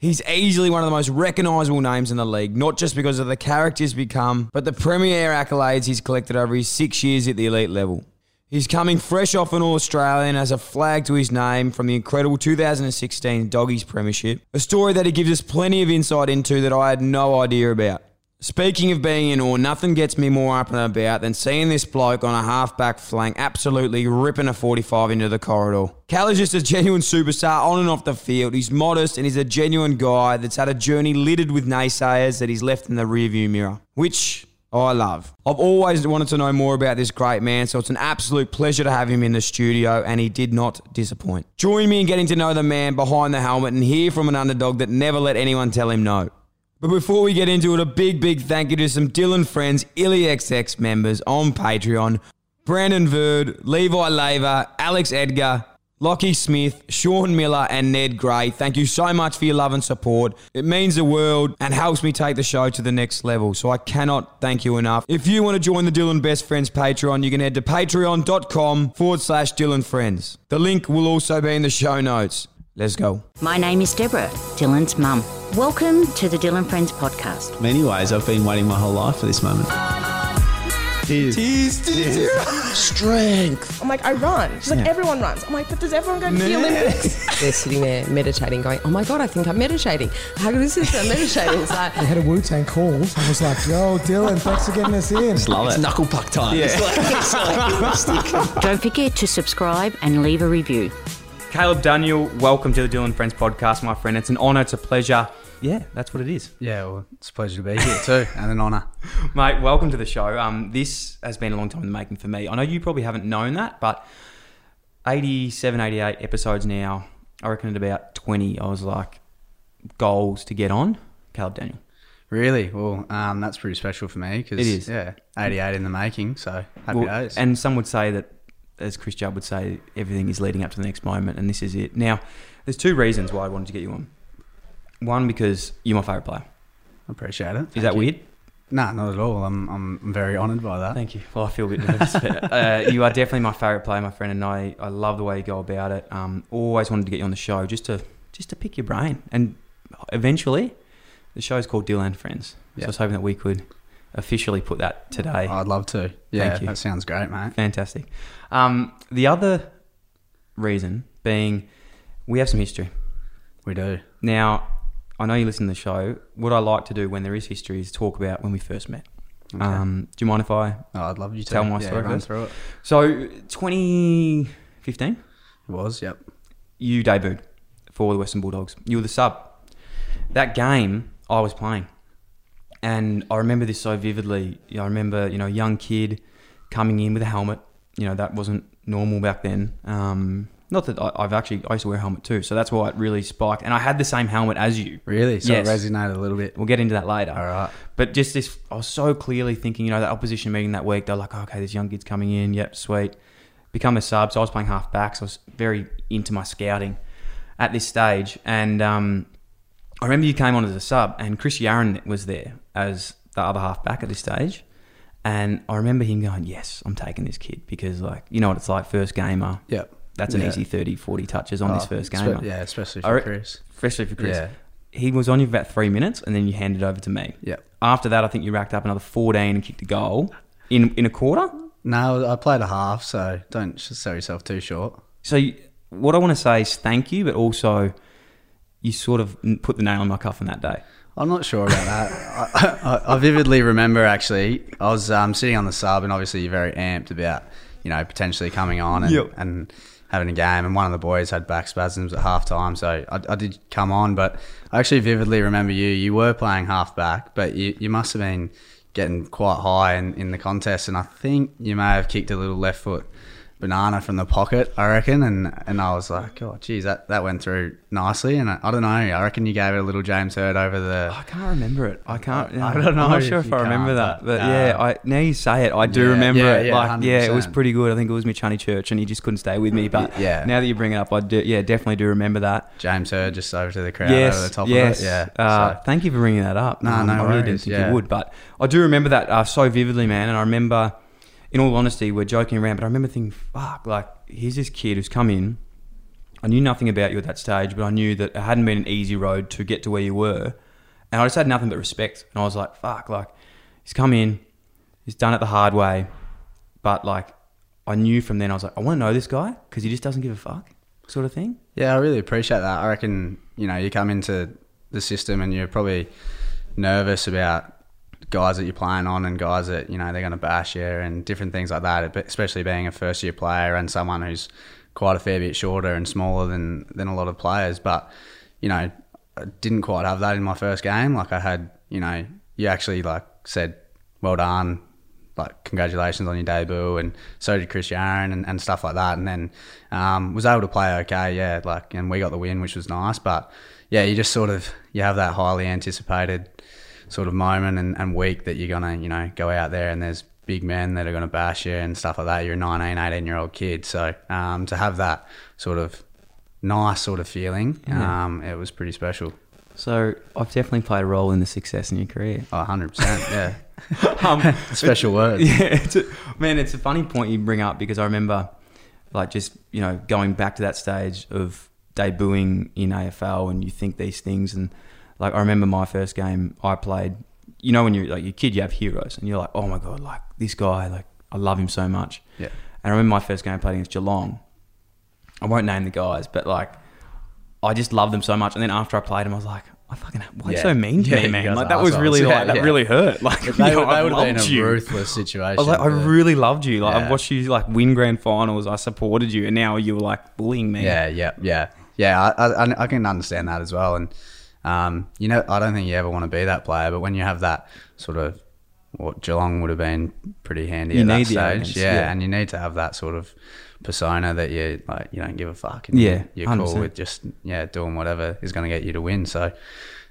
He's easily one of the most recognisable names in the league, not just because of the character he's become, but the premier accolades he's collected over his six years at the elite level. He's coming fresh off an All Australian as a flag to his name from the incredible 2016 Doggies Premiership, a story that he gives us plenty of insight into that I had no idea about. Speaking of being in awe, nothing gets me more up and about than seeing this bloke on a half-back flank absolutely ripping a 45 into the corridor. Cal is just a genuine superstar on and off the field. He's modest and he's a genuine guy that's had a journey littered with naysayers that he's left in the rearview mirror, which I love. I've always wanted to know more about this great man, so it's an absolute pleasure to have him in the studio, and he did not disappoint. Join me in getting to know the man behind the helmet and hear from an underdog that never let anyone tell him no. But before we get into it, a big, big thank you to some Dylan Friends IllyXX members on Patreon Brandon Verd, Levi Laver, Alex Edgar, Lockie Smith, Sean Miller, and Ned Gray. Thank you so much for your love and support. It means the world and helps me take the show to the next level. So I cannot thank you enough. If you want to join the Dylan Best Friends Patreon, you can head to patreon.com forward slash Dylan Friends. The link will also be in the show notes. Let's go. My name is Deborah, Dylan's mum. Welcome to the Dylan Friends podcast. In many ways, I've been waiting my whole life for this moment. Tears. Tears, tears. Strength. I'm like, I run. She's like, Yeah. everyone runs. I'm like, but does everyone go to the Olympics? They're sitting there meditating, going, oh my God, I think I'm meditating. How good is this? I'm meditating. It's like, I had a Wu Tang call. I was like, yo, Dylan, thanks for getting us in. Love it. knuckle puck time. It's like, it's like Don't forget to subscribe and leave a review. Caleb Daniel, welcome to the Dylan Friends podcast, my friend. It's an honour, it's a pleasure. Yeah, that's what it is. yeah, well, it's a pleasure to be here too, and an honour. Mate, welcome to the show. Um, this has been a long time in the making for me. I know you probably haven't known that, but 87, 88 episodes now. I reckon at about 20, I was like, goals to get on. Caleb Daniel. Really? Well, um, that's pretty special for me because It is. Yeah, 88 in the making, so happy Well, days. and some would say that, as Chris Judd would say, everything is leading up to the next moment, and this is it. Now, there's two reasons why I wanted to get you on. One, because you're my favourite player. I appreciate it. Is that weird? No, not at all. I'm, I'm very honoured by that. Thank you. Well, I feel a bit nervous, but uh, you are definitely my favourite player, my friend, and I, I love the way you go about it. Um, always wanted to get you on the show just to just to pick your brain, and eventually, the show's called Dylan Friends. So Yeah. I was hoping that we could officially put that today. I'd love to. Yeah, Thank you. that sounds great, mate. Fantastic. Um, the other reason being, we have some history. We do. Now, I know you listen to the show. What I like to do when there is history is talk about when we first met. Okay. Um, do you mind if I? Oh, I'd love you to Tell my yeah, story Run first. through it. So, 2015, It was. Yep. you debuted for the Western Bulldogs. You were the sub. That game, I was playing, and I remember this so vividly. I remember, you know, a young kid coming in with a helmet. You know, that wasn't normal back then. Um, not that I, I've actually I used to wear a helmet too, so that's why it really spiked. And I had the same helmet as you. Really? So Yes. it resonated a little bit. We'll get into that later. All right. But just this, I was so clearly thinking, you know, that opposition meeting that week, they're like, oh, okay, this young kid's coming in. Yep, sweet. Become a sub. So I was playing half back. So I was very into my scouting at this stage. And um, I remember you came on as a sub, and Chris Yarran was there as the other half back at this stage. And I remember him going, yes, I'm taking this kid because, like, you know what it's like, first gamer. Yep. That's an Yeah. easy 30, 40 touches on this Oh, first espe- gamer. Yeah, especially for re- Chris. Especially for Chris. Yeah. He was on you for about three minutes, and then you handed it over to me. Yep. After that, I think you racked up another 14 and kicked a goal in in a quarter. No, I played a half, so don't sell yourself too short. So you- what I want to say is thank you, but also you sort of put the nail in my coffin that day. I'm not sure about that. I, I, I vividly remember actually, I was um, sitting on the sub, and obviously you're very amped about, you know, potentially coming on and, Yep. and having a game. And one of the boys had back spasms at half time, so I, I did come on. But I actually vividly remember you. You were playing half back, but you, you must have been getting quite high in, in the contest, and I think you may have kicked a little left foot banana from the pocket, I reckon, and and I was like, oh, geez, that, that went through nicely, and I, I don't know, I reckon you gave it a little James Hird over the. I can't remember it. I can't. I don't know I'm not sure if I remember that, but but, yeah, uh, I now you say it, I do yeah, remember yeah, it. yeah, like, yeah, it was pretty good. I think it was my Chunny Church, and he just couldn't stay with me. But Yeah. now that you bring it up, I do, yeah, definitely do remember that. James Hird just over to the crowd yes, over the top yes. of it. Yeah. Uh, so- Thank you for bringing that up. No, Um, no I really didn't worries, think yeah. you would, but I do remember that uh, so vividly, man. And I remember, in all honesty, we're joking around, but I remember thinking, "Fuck!" Like, here's this kid who's come in. I knew nothing about you at that stage, but I knew that it hadn't been an easy road to get to where you were, and I just had nothing but respect. And I was like, "Fuck!" Like, he's come in, he's done it the hard way, but like, I knew from then I was like, I want to know this guy because he just doesn't give a fuck, sort of thing. Yeah, I really appreciate that. I reckon, you know, you come into the system and you're probably nervous about guys that you're playing on and guys that, you know, they're going to bash you and different things like that, especially being a first year player and someone who's quite a fair bit shorter and smaller than, than a lot of players. But, you know, I didn't quite have that in my first game. Like I had, you know, you actually like said, well done, like congratulations on your debut and so did Chris Yarran and, and stuff like that and then um, was able to play okay yeah like and we got the win which was nice but yeah you just sort of you have that highly anticipated sort of moment and, and week that you're gonna you know go out there and there's big men that are gonna bash you and stuff like that. You're a 19 18 year old kid. So um, to have that sort of nice sort of feeling um, it was pretty special. So I've definitely played a role in the success in your career. oh, 100% yeah. Um, special words. Yeah, it's a, man, it's a funny point you bring up because I remember, like, just you know, going back to that stage of debuting in AFL, and you think these things, and like, I remember my first game I played. You know, when you're like your kid, you have heroes, and you're like, oh my god, like this guy, like I love him so much. Yeah. And I remember my first game I played against Geelong. I won't name the guys, but like, I just loved them so much. And then after I played them, I was like, I fucking, why are you Yeah. so mean to Yeah, me, man? Like that was really Yeah, like that yeah. really hurt. Like they, know, would, they I would have been a you. ruthless situation I was like, I really loved you. Like. I've watched you like win grand finals. I supported you, and now you were like bullying me. Yeah, yeah, yeah, yeah. I, I, I can understand that as well, and um, you know, I don't think you ever want to be that player, but when you have that sort of what Geelong would have been pretty handy You at that stage, yeah, yeah. and you need to have that sort of persona that you like, you don't give a fuck, and Yeah, you're cool 100%. with just yeah doing whatever is going to get you to win. So,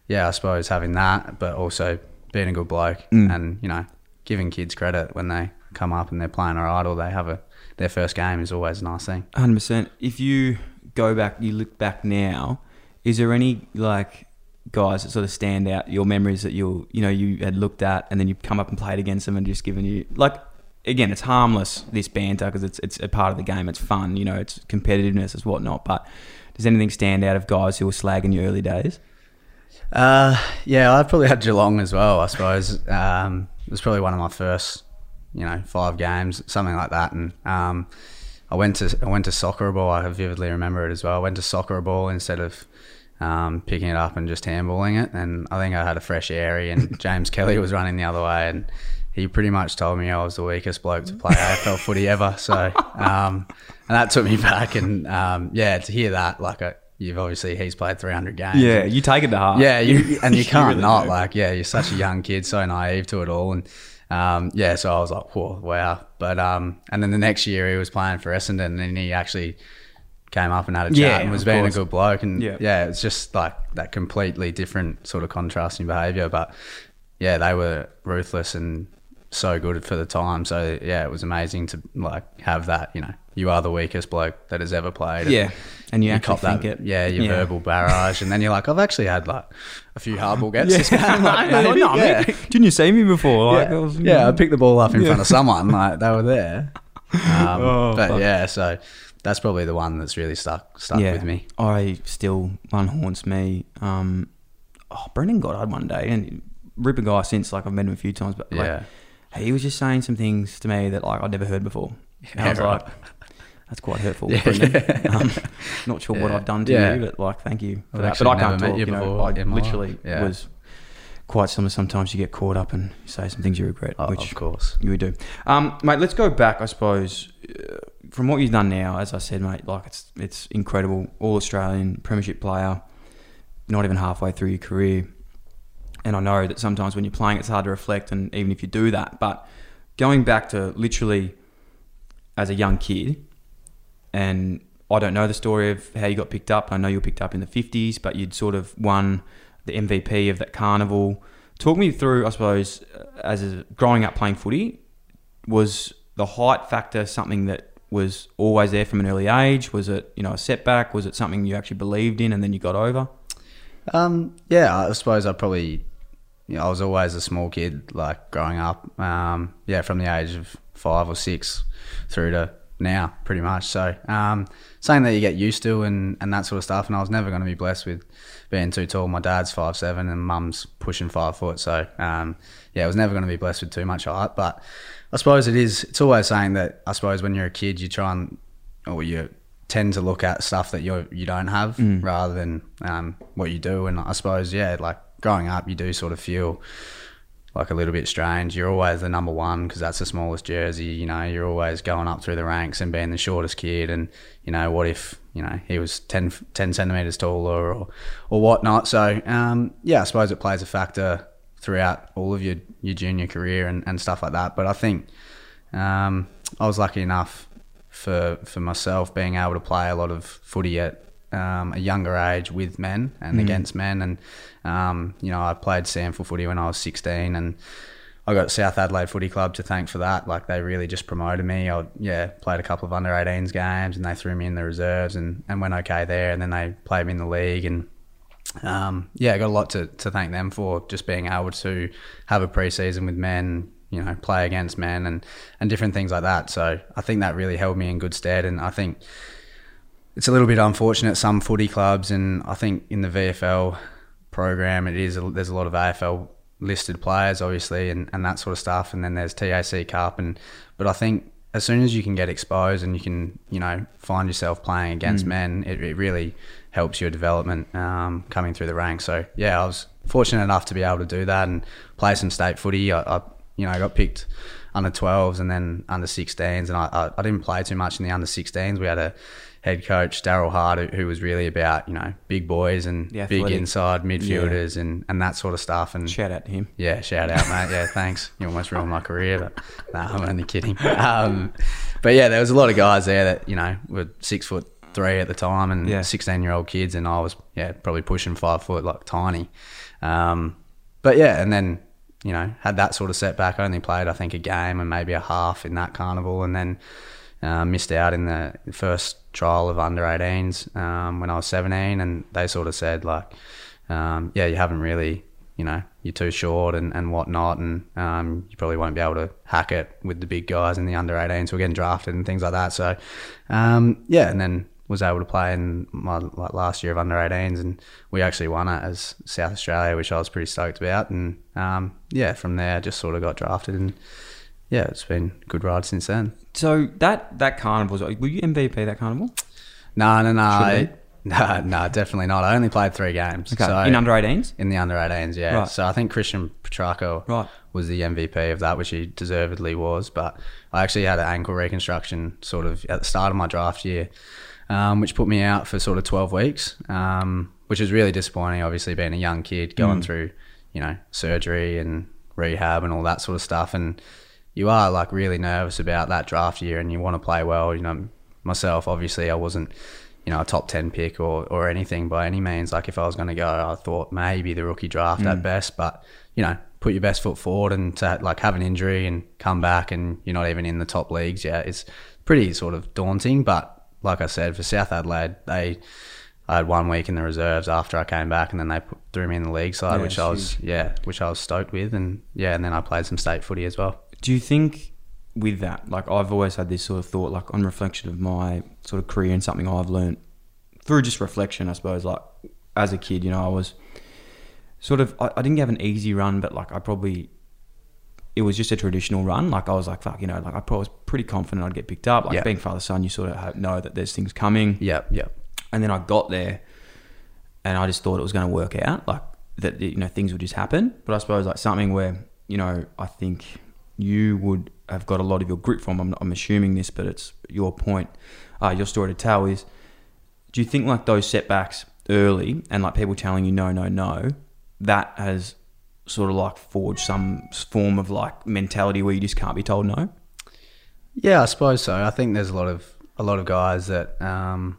yeah, I suppose having that, but also being a good bloke, Mm. and you know, giving kids credit when they come up and they're playing alright or they have a their first game is always a nice thing. hundred percent. If you go back, you look back now. Is there any like guys that sort of stand out? Your memories that you you know you had looked at, and then you come up and played against them, and just given you like. Again, it's harmless this banter because it's it's a part of the game. It's fun, you know. It's competitiveness, is whatnot. But does anything stand out of guys who were slagging your early days? Uh, yeah, I probably had Geelong as well. I suppose um, it was probably one of my first, you know, five games, something like that. And um, I went to I went to soccer ball. I vividly remember it as well. I went to soccer ball instead of um, picking it up and just handballing it. And I think I had a fresh airy, and James Kelly was running the other way, and he pretty much told me I was the weakest bloke to play AFL footy ever. So, um, and that took me back. And um, yeah, to hear that, like, I, you've obviously he's played 300 games. Yeah, you take it to heart. yeah, you, and you can't really not like yeah, you're such a young kid, so naive to it all, and um, yeah, so I was like, whoa, wow. But um, and then the next year he was playing for Essendon, and he actually came up and had a chat Yeah, and was being course. a good bloke, and Yeah. yeah. it's just like that completely different sort of contrasting behaviour, but yeah, they were ruthless and so good for the time. So yeah, it was amazing to like have that. You know, you are the weakest bloke that has ever played. and Yeah, and you, actually cop think that, it. yeah, your Yeah. verbal barrage, and then you're like, I've actually had like a few hardball gets this game. I Like, no, yeah. Didn't you see me before? Like, I yeah, was- yeah, I picked the ball up in front of someone, like they were there. Um, Oh, but fuck. yeah, so that's probably the one that's really stuck stuck with me. I still one haunts me. Um, oh, Brendon Goddard one day, and ripper guy since. Like I've met him a few times, but like, Yeah. he was just saying some things to me that like I'd never heard before. And I was right. like, that's quite hurtful, Yeah. Brendon. Um, not sure what I've done to Yeah. you, but like, thank you for I've that. But I can't talk. you You know, I literally. Yeah. was quite similar. Sometimes you get caught up and you say some things you regret, Oh, which of course. you would do. Um, mate, let's go back, I suppose, uh, from what you've done now, as I said, mate, like it's it's incredible. All Australian premiership player, not even halfway through your career. And I know that sometimes when you're playing it's hard to reflect and even if you do that, but going back to literally as a young kid, and I don't know the story of how you got picked up. I know you were picked up in the 50s, but you'd sort of won the MVP of that carnival. Talk me through, I suppose, uh, as a, growing up playing footy, was the height factor something that was always there from an early age? Was it, you know, a setback? Was it something you actually believed in and then you got over? Um, yeah, I suppose I probably, you know, I was always a small kid, like growing up. Um, yeah, from the age of five or six through to now, pretty much. So, um, something that you get used to and, and that sort of stuff. And I was never going to be blessed with being too tall. My dad's five seven and mum's pushing five foot. So, um, yeah, I was never going to be blessed with too much height. But I suppose it is. It's always saying that. I suppose when you're a kid, you try and or you tend to look at stuff that you you don't have rather than um, what you do. And I suppose yeah, like growing up, you do sort of feel like a little bit strange. You're always the number one because that's the smallest jersey. You know, you're always going up through the ranks and being the shortest kid. And you know, what if you know he was 10, 10 centimeters taller or or whatnot? So um, yeah, I suppose it plays a factor throughout all of your your junior career and, and stuff like that. But I think um, I was lucky enough for for myself being able to play a lot of footy at um, a younger age with men and against men. And um, you know, I played SANFL footy when I was 16, and I got South Adelaide Footy Club to thank for that. Like they really just promoted me. I yeah played a couple of under 18s games, and they threw me in the reserves and, and went okay there. And then they played me in the league and. Um, yeah, I got a lot to, to thank them for just being able to have a preseason with men, you know, play against men and, and different things like that. So I think that really held me in good stead. And I think it's a little bit unfortunate some footy clubs, and I think in the VFL program, it is there's a lot of AFL listed players, obviously, and, and that sort of stuff. And then there's TAC Cup, and but I think as soon as you can get exposed and you can you know find yourself playing against men, it, it really helps your development um, coming through the ranks. So yeah, I was fortunate enough to be able to do that and play some state footy. I, I you know I got picked under 12s and then under 16s, and I, I, I didn't play too much in the under 16s. We had a head coach Daryl Hart who, who was really about you know big boys and The big inside midfielders and, and that sort of stuff. And Shout out to him. yeah, shout out, mate. Yeah, thanks. You almost ruined my career, but no, I'm only kidding. Um, but yeah, there was a lot of guys there that you know were six foot three at the time and Yeah. 16 year old kids, and I was yeah probably pushing five foot, like tiny. Um, but yeah, and then you know had that sort of setback. I only played I think a game and maybe a half in that carnival, and then uh, missed out in the first trial of under 18s um, when I was 17, and they sort of said like, um, yeah, you haven't really, you know, you're too short and, and whatnot, and um, you probably won't be able to hack it with the big guys in the under 18s who are getting drafted and things like that. So, um, yeah, and then was able to play in my like, last year of under 18s, and we actually won it as South Australia, which I was pretty stoked about. And um, yeah, from there, just sort of got drafted, and yeah, it's been a good ride since then. So that that carnival, was- were you MVP that carnival? No, no, no, no, no, definitely not. I only played three games. Okay, so- in under 18s. in the under 18s, yeah. Right. So I think Christian Petracca Right. was the MVP of that, which he deservedly was. But I actually had an ankle reconstruction sort of at the start of my draft year, um, which put me out for sort of 12 weeks, um, which was really disappointing, obviously, being a young kid going through, you know, surgery and rehab and all that sort of stuff. And you are like really nervous about that draft year and you want to play well. You know, myself, obviously, I wasn't, you know, a top 10 pick or, or anything by any means. Like if I was going to go, I thought maybe the rookie draft at best, but, you know, put your best foot forward and to like have an injury and come back and you're not even in the top leagues yet. It's pretty sort of daunting. But like I said, for South Adelaide, they, I had one week in the reserves after I came back, and then they put, threw me in the league side, Yeah, which I was yeah, which I was stoked with, and yeah, and then I played some state footy as well. Do you think with that, like I've always had this sort of thought, like on reflection of my sort of career and something I've learned through just reflection, I suppose, like as a kid, you know, I was sort of, I, I didn't have an easy run, but like I probably, it was just a traditional run. Like I was like, fuck, you know, like I was pretty confident I'd get picked up. Like Yeah. being father son, you sort of know that there's things coming. Yeah, yeah. And then I got there, and I just thought it was going to work out, like that you know things would just happen. But I suppose like something where you know I think you would have got a lot of your grit from. I'm, I'm assuming this, but it's your point, uh, your story to tell is. Do you think like those setbacks early and like people telling you no, no, no, that has sort of like forge some form of like mentality where you just can't be told no? Yeah, I suppose so. I think there's a lot of a lot of guys that, um,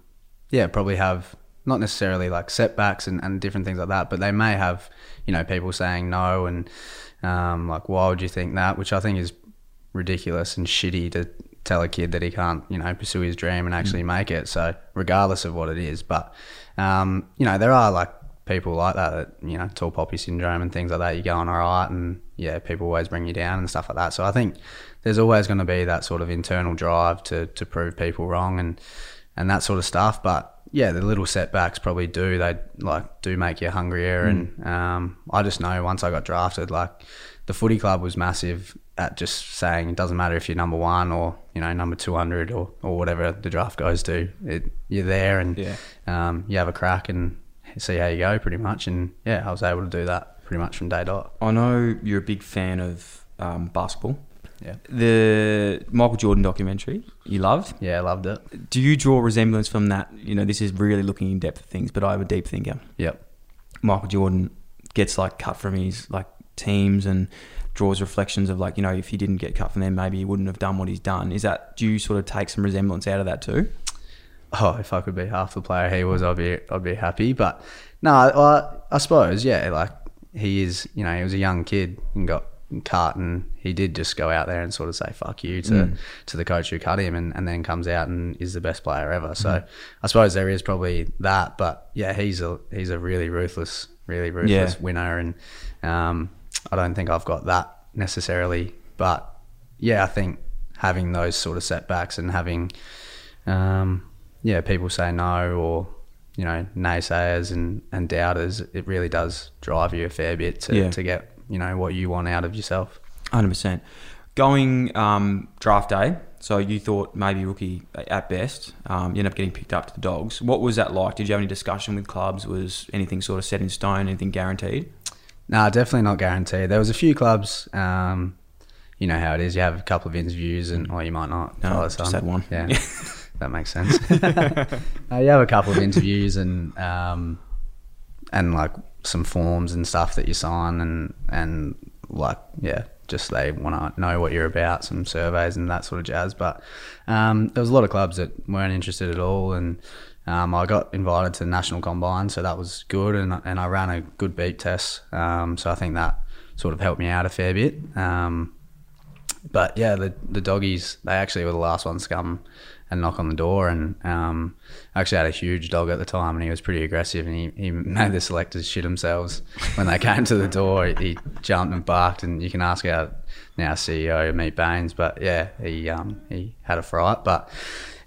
yeah, probably have not necessarily like setbacks and, and different things like that, but they may have, you know, people saying no and um, like, why would you think that? Which I think is ridiculous and shitty to tell a kid that he can't, you know, pursue his dream and actually make it. So regardless of what it is, but um, you know, there are like people like that, that you know, tall poppy syndrome and things like that. You're going all right, and yeah, people always bring you down and stuff like that. So I think there's always going to be that sort of internal drive to to prove people wrong and and that sort of stuff. But yeah, the little setbacks probably do. They like do make you hungrier, and um, I just know once I got drafted, like the footy club was massive at just saying it doesn't matter if you're number one or you know number two hundred or, or whatever the draft goes to. It, you're there and Yeah. um, you have a crack and see how you go, pretty much. And yeah, I was able to do that pretty much from day dot. I know you're a big fan of um, basketball. Yeah, The Michael Jordan documentary you loved. yeah, I loved it. Do you draw resemblance from that? You know, this is really looking in depth at things, but I'm a deep thinker. Yep. Michael Jordan gets like cut from his like teams and draws reflections of like you know if he didn't get cut from them maybe he wouldn't have done what he's done. Is that do you sort of take some resemblance out of that too? oh, if I could be half the player he was, I'd be I'd be happy. But no, I, I suppose yeah, like he is. You know, he was a young kid and got cut, and he did just go out there and sort of say "fuck you" to to the coach who cut him, and, and then comes out and is the best player ever. So I suppose there is probably that, but yeah, he's a he's a really ruthless, really ruthless Yeah. winner, and um, I don't think I've got that necessarily, but yeah, I think having those sort of setbacks and having um, yeah, people say no or you know naysayers and, and doubters, it really does drive you a fair bit to, Yeah. to get you know what you want out of yourself. Hundred percent. Going um, draft day, so you thought maybe rookie at best. Um, you end up getting picked up to the Dogs. What was that like? Did you have any discussion with clubs? Was anything sort of set in stone? Anything guaranteed? No, definitely not guaranteed. There was a few clubs. Um, you know how it is. You have a couple of interviews, and or you might not. No, just had one. Yeah, that makes sense. uh, you have a couple of interviews and um, and like some forms and stuff that you sign, and and like yeah, just they want to know what you're about, some surveys and that sort of jazz. But um, there was a lot of clubs that weren't interested at all, and um, I got invited to the national combine, so that was good, and and I ran a good beep test, um, so I think that sort of helped me out a fair bit. Um, but yeah, the the doggies they actually were the last ones to come and knock on the door, and um, I actually had a huge dog at the time, and he was pretty aggressive, and he, he made the selectors shit themselves when they came to the door. He jumped and barked, and you can ask our now CEO Ameet Bains, but yeah, he um, he had a fright, but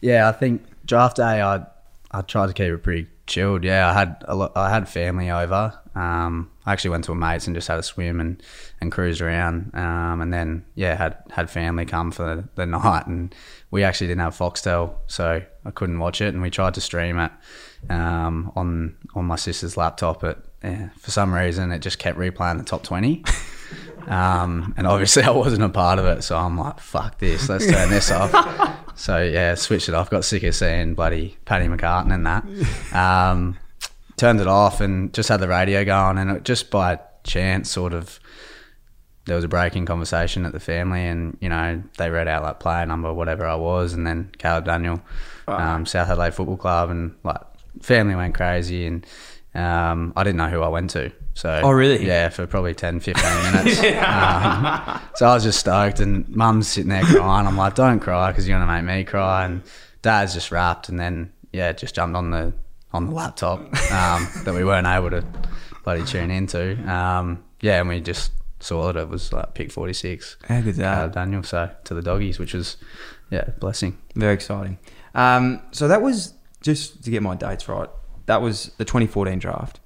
yeah, I think draft day I I tried to keep it pretty chilled. Yeah, I had a lot, I had family over. Um, I actually went to a mate's and just had a swim and, and cruised around. Um, and then yeah, had had family come for the, the night, and we actually didn't have Foxtel, so I couldn't watch it. And we tried to stream it um, on on my sister's laptop. But yeah, for some reason, it just kept replaying the top twenty. Um, and obviously, I wasn't a part of it, so I'm like, "Fuck this! Let's turn this off." So yeah, switched it off. Got sick of seeing bloody Paddy McCartin and that. Turned it off and just had the radio going, and it just by chance, sort of, there was a breaking conversation at the family, and you know they read out like player number, whatever I was, and then Caleb Daniel, um, South Adelaide Football Club, and like family went crazy, and um, I didn't know who I went to. So Oh, really? Yeah, for probably 10, 15 minutes. um, so I was just stoked, and Mum's sitting there crying. I'm like, "Don't cry, because you're gonna make me cry." And Dad's just wrapped, and then yeah, just jumped on the on the laptop um, that we weren't able to bloody tune into. Um, yeah, and we just saw that it was like pick 46. How good's that? Uh, Daniel, so to the doggies, which was yeah, blessing. Very exciting. Um, so that was just to get my dates right. That was the 2014 draft.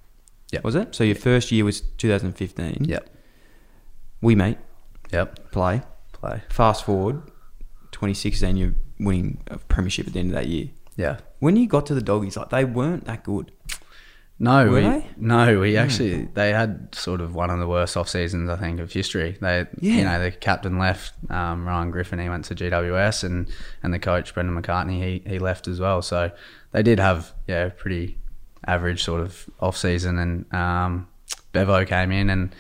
Yeah. Was it? So your first year was 2015. Yep, We meet, yep. play. Play. Fast forward, 2016, you're winning a premiership at the end of that year. Yeah. When you got to the doggies, like they weren't that good. No, Were we they? no, we actually they had sort of one of the worst off seasons I think of history. They, Yeah. you know, the captain left, um, Ryan Griffen, he went to GWS, and and the coach Brendan McCartney, he he left as well. So they did have yeah, pretty average sort of off season, and um, Bevo came in, and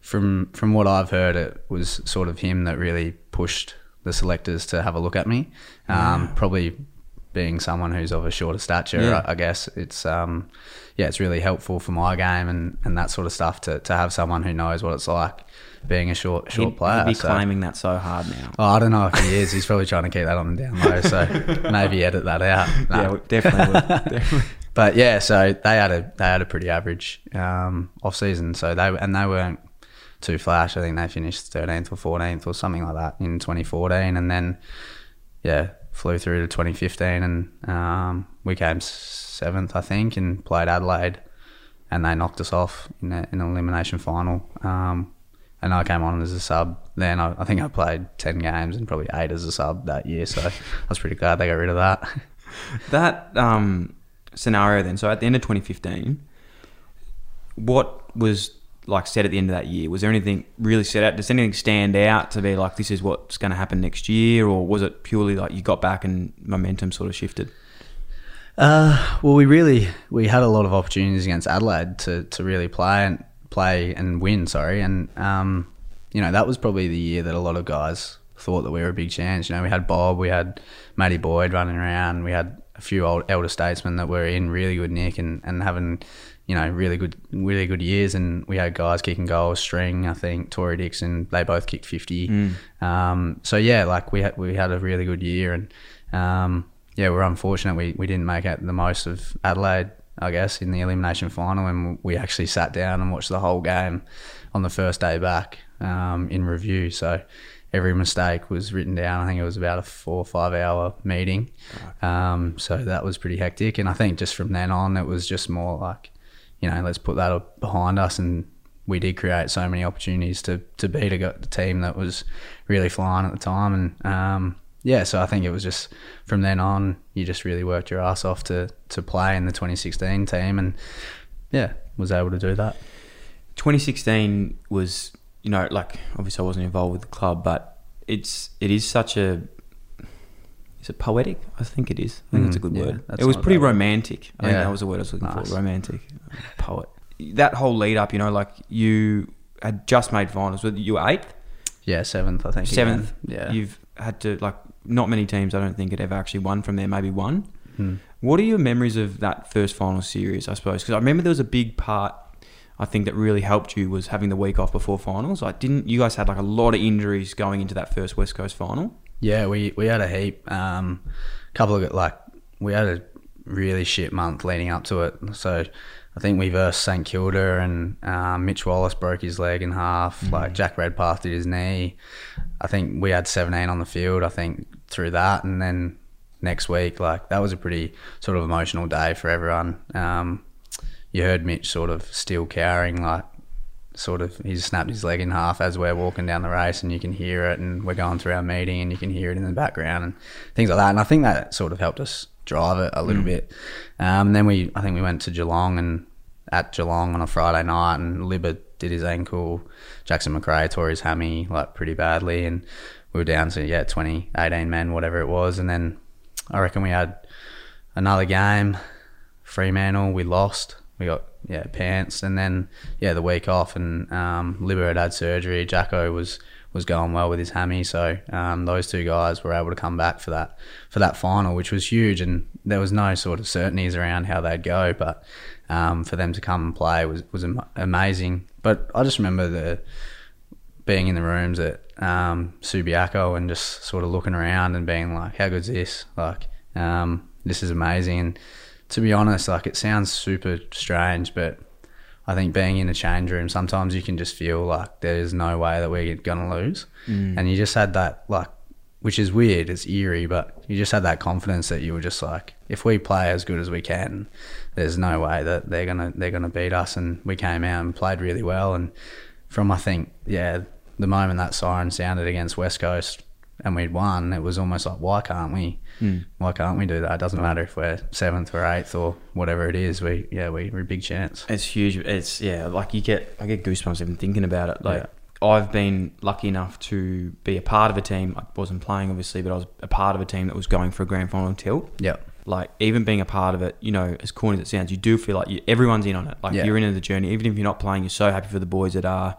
from from what I've heard, it was sort of him that really pushed the selectors to have a look at me. Um, Probably being someone who's of a shorter stature, Yeah. I, I guess it's um, yeah, it's really helpful for my game and, and that sort of stuff to, to have someone who knows what it's like being a short short He'd, player. he'd be So- claiming that so hard now. Oh, I don't know if he is. He's probably trying to keep that on the down low, so maybe edit that out. No. Yeah, definitely would. Definitely. But yeah, so they had a they had a pretty average um, off season. So they and they weren't too flash. I think they finished thirteenth or fourteenth or something like that in 2014, and then yeah, flew through to 2015, and um, we came seventh, I think, and played Adelaide, and they knocked us off in, a, in an elimination final. Um, and I came on as a sub. Then I, I think I played ten games and probably eight as a sub that year. So I was pretty glad they got rid of that. That um, scenario then, so at the end of 2015, what was like said at the end of that year? Was there anything really set out? Does anything stand out to be like, this is what's going to happen next year? Or was it purely like you got back and momentum sort of shifted? Uh, well, we really we had a lot of opportunities against Adelaide to, to really play and play and win. Sorry, and um, you know that was probably the year that a lot of guys thought that we were a big chance. You know, we had Bob, we had Matty Boyd running around, we had a few old elder statesmen that were in really good nick and, and having you know really good really good years, and we had guys kicking goals. String, I think, Tory Dickson, they both kicked fifty. Um, so yeah, like we had we had a really good year and. Um, yeah, we're unfortunate we, we didn't make out the most of Adelaide, I guess, in the elimination final, and we actually sat down and watched the whole game on the first day back um, in review. So every mistake was written down. I think it was about a four or five hour meeting. Um, so that was pretty hectic, and I think just from then on, it was just more like, you know, let's put that behind us and. We did create so many opportunities to, to beat a go- team that was really flying at the time, and um, yeah, so I think it was just from then on, you just really worked your ass off to, to play in the 2016 team and yeah, was able to do that. 2016 was, you know, like obviously I wasn't involved with the club, but it's it is such a is it poetic? I think it is. I think that's a Mm, good yeah, word. It was pretty romantic. I think Yeah. that was the word I was looking Nice. for. Romantic, poet. That whole lead up, you know, like you had just made finals. You were eighth, Yeah, seventh, I think. seventh. again. Yeah. You've had to like not many teams. I don't think had ever actually won from there. Maybe one. Hmm. What are your memories of that first final series? I suppose because I remember there was a big part. I think that really helped you was having the week off before finals. Like, didn't you guys had like a lot of injuries going into that first West Coast final? Yeah, we, we had a heap. Um, couple of like we had a really shit month leading up to it. So I think we versed St Kilda and um, Mitch Wallis broke his leg in half. Like Jack Redpath did his knee. I think we had 17 on the field. I think through that, and then next week, like that was a pretty sort of emotional day for everyone. Um, you heard Mitch sort of still cowering, like sort of he's snapped his leg in half as we're walking down the race and you can hear it and we're going through our meeting and you can hear it in the background and things like that. And I think that sort of helped us drive it a little bit. Um, and then we I think we went to Geelong and at Geelong on a Friday night and Libba did his ankle Jackson Macrae tore his hammy like pretty badly and we were down to yeah 20 18 men whatever it was. And then I reckon we had another game Fremantle, we lost. We got yeah pants, and then yeah the week off, and um, had had surgery. Jacko was was going well with his hammy, so um, those two guys were able to come back for that for that final, which was huge. And there was no sort of certainties around how they'd go, but um, for them to come and play was was amazing. But I just remember the being in the rooms at um, Subiaco and just sort of looking around and being like, "How good's this? Like, um, this is amazing." And to be honest, like it sounds super strange, but I think being in a change room, sometimes you can just feel like there's no way that we're gonna lose, mm. and you just had that like, which is weird, it's eerie, but you just had that confidence that you were just like, if we play as good as we can, there's no way that they're gonna they're gonna beat us, and we came out and played really well, and from I think yeah, the moment that siren sounded against West Coast and we'd won, it was almost like why can't we? Mm. Why can't we do that? It doesn't matter if we're seventh or eighth or whatever it is. We yeah, we, we're a big chance. It's huge. It's yeah, like you get I get goosebumps even thinking about it. Like I've been lucky enough to be a part of a team. I wasn't playing obviously, but I was a part of a team that was going for a grand final tilt. Yep. Like even being a part of it, you know, as corny as it sounds, you do feel like you, everyone's in on it. Like Yeah. you're in the journey, even if you're not playing. You're so happy for the boys that are.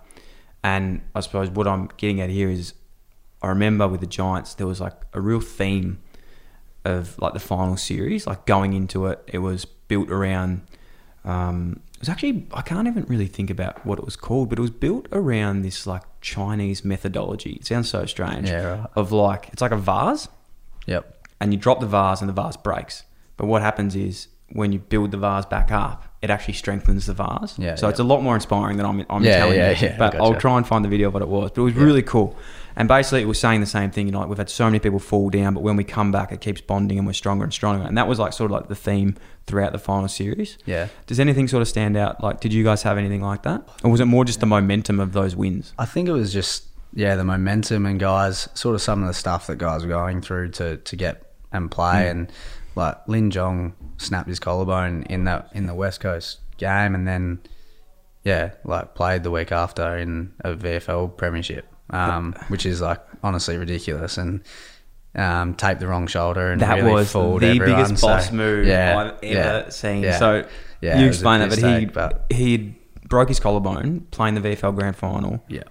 And I suppose what I'm getting at here is, I remember with the Giants there was like a real theme of like the final series. Like going into it, it was built around. Um, it was actually I can't even really think about what it was called, but it was built around this like Chinese methodology. It sounds so strange. Yeah, right. Of like it's like a vase, Yep. and you drop the vase and the vase breaks. But what happens is when you build the vase back up, it actually strengthens the vase. Yeah, so yeah. it's a lot more inspiring than I'm, I'm Yeah, telling yeah, you. yeah, but I'll try and find the video of what it was. But it was really cool. And basically, it was saying the same thing. You know, like we've had so many people fall down, but when we come back, it keeps bonding and we're stronger and stronger. And that was like sort of like the theme throughout the final series. Yeah. Does anything sort of stand out? Like, did you guys have anything like that, or was it more just the momentum of those wins? I think it was just yeah the momentum and guys sort of some of the stuff that guys were going through to to get and play mm. and like Lin Jong snapped his collarbone in that in the West Coast game and then yeah like played the week after in a VFL premiership um, which is like honestly ridiculous and um, taped the wrong shoulder and That really was fooled the everyone, biggest so, boss move yeah, I've ever yeah, seen. yeah. So Yeah, you it was a explain that, but he but- he broke his collarbone playing the VFL Grand Final, yeah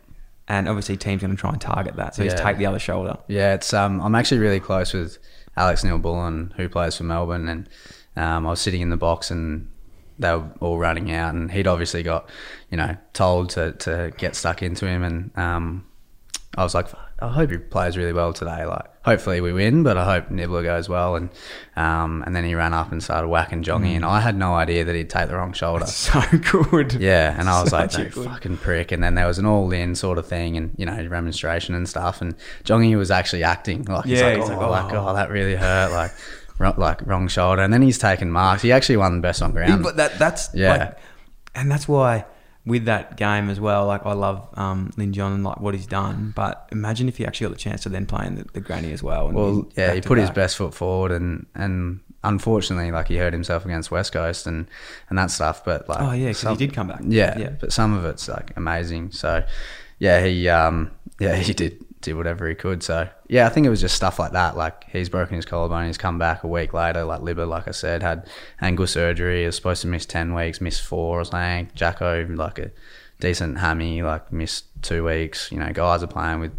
and obviously team's going to try and target that, so he's take the other shoulder. Yeah, it's um, I'm actually really close with Alex Neal-Bullen, who plays for Melbourne, and um, I was sitting in the box and they were all running out, and he'd obviously got, you know, told to, to get stuck into him, and um, I was like, I hope he plays really well today. Like, hopefully we win, but I hope Nibbler goes well, and um, and then he ran up and started whacking Jongy, and I had no idea that he'd take the wrong shoulder. So good. Yeah, and I was like, Such a "You fucking prick." And then there was an all-in sort of thing, and you know, remonstration and stuff. And Jongy was actually acting like he's Yeah, like, he's "Oh, like, like, "Oh." oh, that really hurt," like, like wrong shoulder. And then he's taken marks. He actually won the best on ground. but that that's Yeah. like, and that's why with that game as well. Like I love um, Lin Jong and like what he's done, but imagine if he actually got the chance to then play in the, the granny as well. And well, yeah, he put his best foot forward, and and unfortunately, like he hurt himself against West Coast and and that stuff. But like, Oh yeah, because he did come back. Yeah, yeah. but some of it's like amazing. So, yeah, he um, yeah, he did did whatever he could. So, yeah, I think it was just stuff like that. Like he's broken his collarbone, he's come back a week later. Like Libba, like I said, had ankle surgery. He was supposed to miss ten weeks, missed four or something. Jacko, like a decent hammy, like missed two weeks. You know, guys are playing with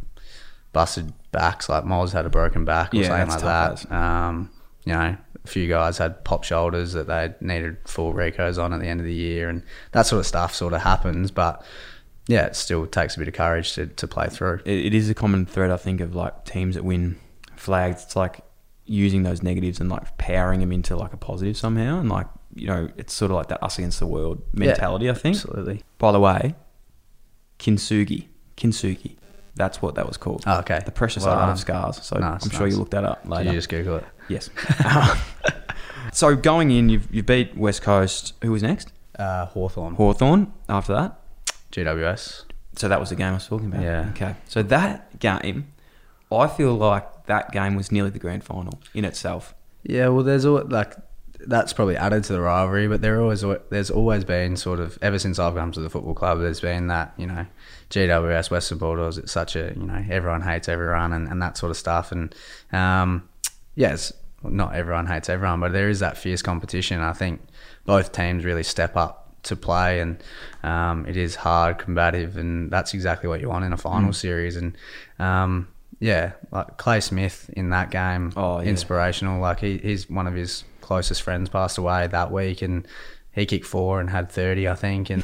busted backs. Like Moz had a broken back or Yeah, something like that. Um, you know, a few guys had pop shoulders that they needed full recos on at the end of the year, and that sort of stuff sort of happens. But yeah, it still takes a bit of courage to, to play through. it, it is a common thread I think of like teams that win flags. It's like using those negatives and like powering them into like a positive somehow, and like you know, it's sort of like that us against the world mentality. I think. Absolutely. By the way, kintsugi, kintsugi, that's what that was called. Oh, okay. The precious Well art done. of scars. So Nice, I'm sure nice. you looked that up Did later. you just Google it? Yes. so going in, you've you beat West Coast. Who was next? Uh, Hawthorne. Hawthorn. After that, GWS. so that was the game I was talking about. Yeah. Okay. So that game, I feel like that game was nearly the grand final in itself. Yeah, well, there's al like that's probably added to the rivalry, but there always there's always been sort of ever since I've come to the football club, there's been that you know GWS Western Bulldogs. It's such a you know everyone hates everyone and, and that sort of stuff, and um, yes, not everyone hates everyone, but there is that fierce competition. I think both teams really step up to play, and um, it is hard, combative, and that's exactly what you want in a final series. And um, yeah, like Clay Smith in that game, Oh, yeah. inspirational. Like he, he's one of his closest friends passed away that week, and he kicked four and had thirty, I think. And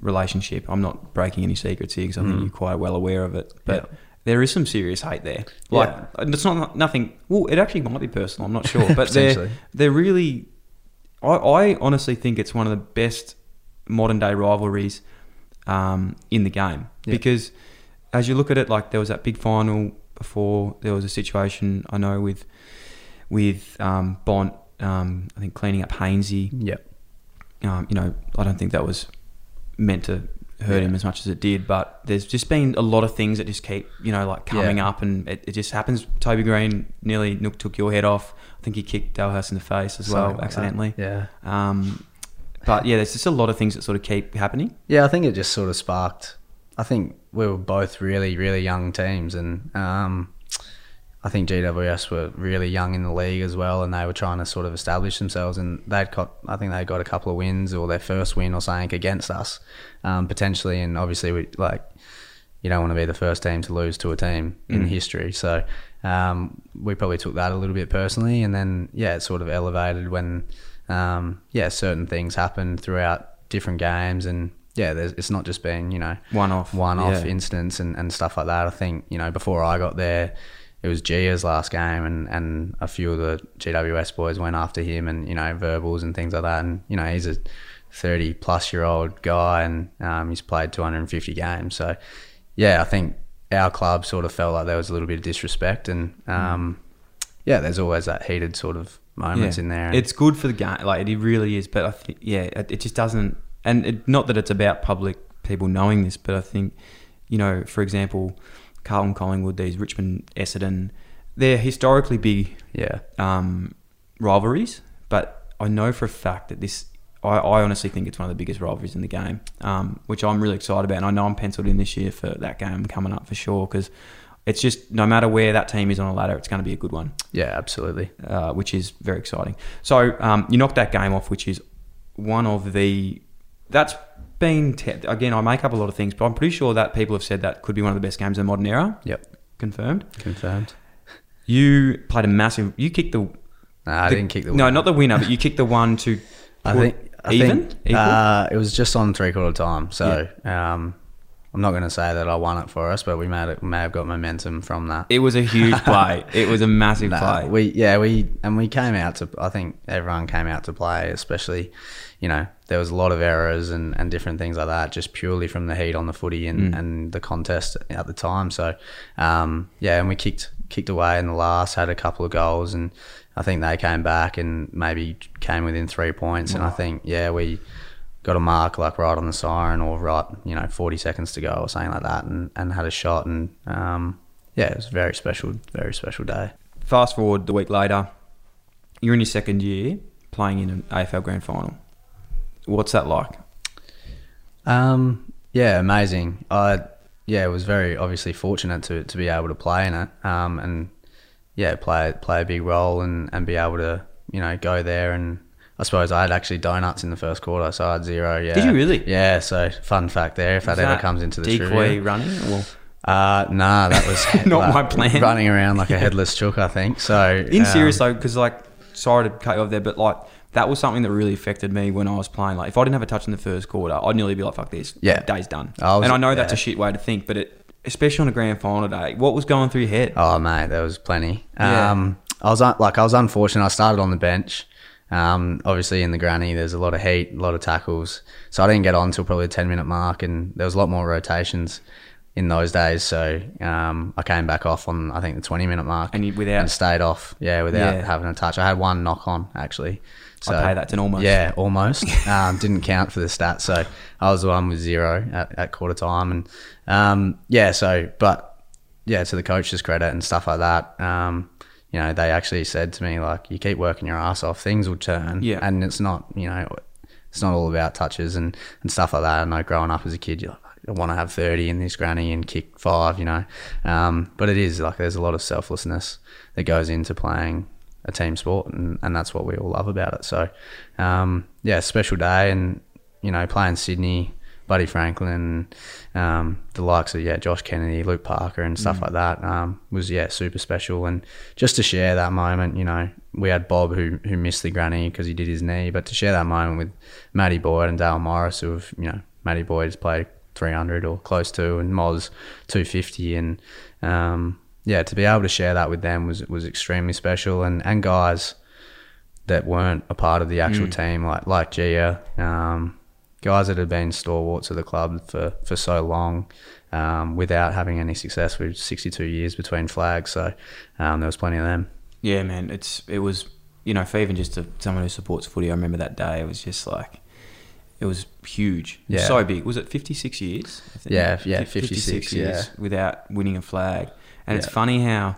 relationship. I'm not breaking any secrets here because I think you're quite well aware of it. But Yeah. there is some serious hate there. Like it's not nothing. Well, it actually might be personal. I'm not sure, but they're they're really. I, I honestly think it's one of the best modern day rivalries um, in the game because as you look at it, like there was that big final before. There was a situation I know with with um, Bont. Um, I think cleaning up Hainsey yep, um, you know, I don't think that was meant to hurt him as much as it did. But there's just been a lot of things that just keep, you know, like coming Yeah. up, and it, it just happens. Toby Greene nearly nook- took your head off. I think he kicked Dahlhaus in the face as Something well, like that. accidentally. Yeah. Um, but yeah, there's just a lot of things that sort of keep happening. Yeah, I think it just sort of sparked. I think we were both really, really young teams, and um, I think GWS were really young in the league as well, and they were trying to sort of establish themselves. And they'd got, I think they got a couple of wins or their first win or something against us, um, potentially. And obviously, we like you don't want to be the first team to lose to a team in history. So um, we probably took that a little bit personally, and then yeah, it sort of elevated when um, yeah certain things happened throughout different games, and yeah, there's, it's not just been you know One-off, one-off yeah. incidents and, and stuff like that. I think you know before I got there. It was Gia's last game, and, and a few of the GWS boys went after him, and you know verbals and things like that. And you know he's a thirty plus year old guy, and um, he's played two hundred and fifty games. So yeah, I think our club sort of felt like there was a little bit of disrespect, and um, yeah, there's always that heated sort of moments in there. It's good for the game, like it really is. But I think, yeah, it, it just doesn't. And it, not that it's about public people knowing this, but I think, you know, for example, Carlton, Collingwood, these Richmond, Essendon, they're historically big yeah, um, rivalries. But I know for a fact that this, I, I honestly think it's one of the biggest rivalries in the game, um, which I'm really excited about. And I know I'm penciled in this year for that game coming up for sure because it's just no matter where that team is on the ladder, it's going to be a good one yeah, absolutely. uh, which is very exciting. So um, you knock that game off, which is one of the that's been te- again. I make up a lot of things, but I'm pretty sure that people have said that could be one of the best games in the modern era. Yep, Confirmed. confirmed. You played a massive. You kicked the. Nah, I the- didn't kick the No, winner. not the winner, but you kicked the one to. I think I even. think, Uh, it was just on three quarter time, so um, I'm not going to say that I won it for us, but we may have, may have got momentum from that. it was a huge play. It was a massive Nah, play. we yeah we and we came out to I think everyone came out to play, especially you know there was a lot of errors and, and different things like that, just purely from the heat on the footy and, Mm. and the contest at the time. So um, yeah, and we kicked kicked away in the last, had a couple of goals, and I think they came back and maybe came within three points. And I think yeah we got a mark like right on the siren or right you know 40 seconds to go or something like that, and, and had a shot and um, yeah it was a very special very special day. Fast forward the week later, you're in your second year playing in an AFL Grand Final. What's that like? Um, yeah, amazing. I yeah, was very obviously fortunate to, to be able to play in it. Um, and yeah, play play a big role and, and be able to you know go there and I suppose I had actually donuts in the first quarter, so I had zero. Yeah, Did you really? Yeah. So fun fact there, if that, Was ever comes into the decoy trivia. running. Well, Uh, nah, that was Not like, my plan. Running around like a headless chook, I think. So in um, serious though, because like, sorry to cut you off there, but like that was something that really affected me when I was playing. Like, if I didn't have a touch in the first quarter, I'd nearly be like, "Fuck this, Yeah. day's done." I was- and I know that's a shit way to think, but it, especially on a grand final day, what was going through your head? Oh mate, there was plenty. Yeah. Um, I was un- like I was unfortunate. I started on the bench. Um, obviously in the granny, there's a lot of heat, a lot of tackles, so I didn't get on till probably the ten minute mark, and there was a lot more rotations in those days. So um, I came back off on I think the twenty minute mark, And you- without- and stayed off. Yeah, without Yeah. having a touch. I had one knock on actually. So, pay that to an almost. Yeah, almost. um, didn't count for the stats, so I was the one with zero at, at quarter time, and um, yeah. So, but yeah, to the coach's credit and stuff like that, um, you know, they actually said to me like, "You keep working your ass off, things will turn." Yeah. and it's not, you know, it's not all about touches and, and stuff like that. I know growing up as a kid, you're like, I want to have 30 in this granny and kick five, you know. Um, but it is like there's a lot of selflessness that goes into playing a team sport, and, and that's what we all love about it. So, um, yeah, special day, and you know, playing Sydney, Buddy Franklin, um, the likes of yeah, Josh Kennedy, Luke Parker, and stuff like that um, was yeah, super special. And just to share that moment, you know, we had Bob who who missed the granny because he did his knee, but to share that moment with Matty Boyd and Dale Morris, who have you know, Matty Boyd's played 300 or close to, and Moz 250, and um, yeah, to be able to share that with them was was extremely special. And and guys that weren't a part of the actual team, like like Gia, um, guys that had been stalwarts of the club for, for so long, um, without having any success. With 62 years between flags, so um, there was plenty of them. Yeah, man, it's it was you know for even just a, someone who supports footy, I remember that day. It was just like it was huge. It was Yeah. so big. Was it 56 years? I think? Yeah, yeah, Fif- 56, yeah. without winning a flag. And it's funny how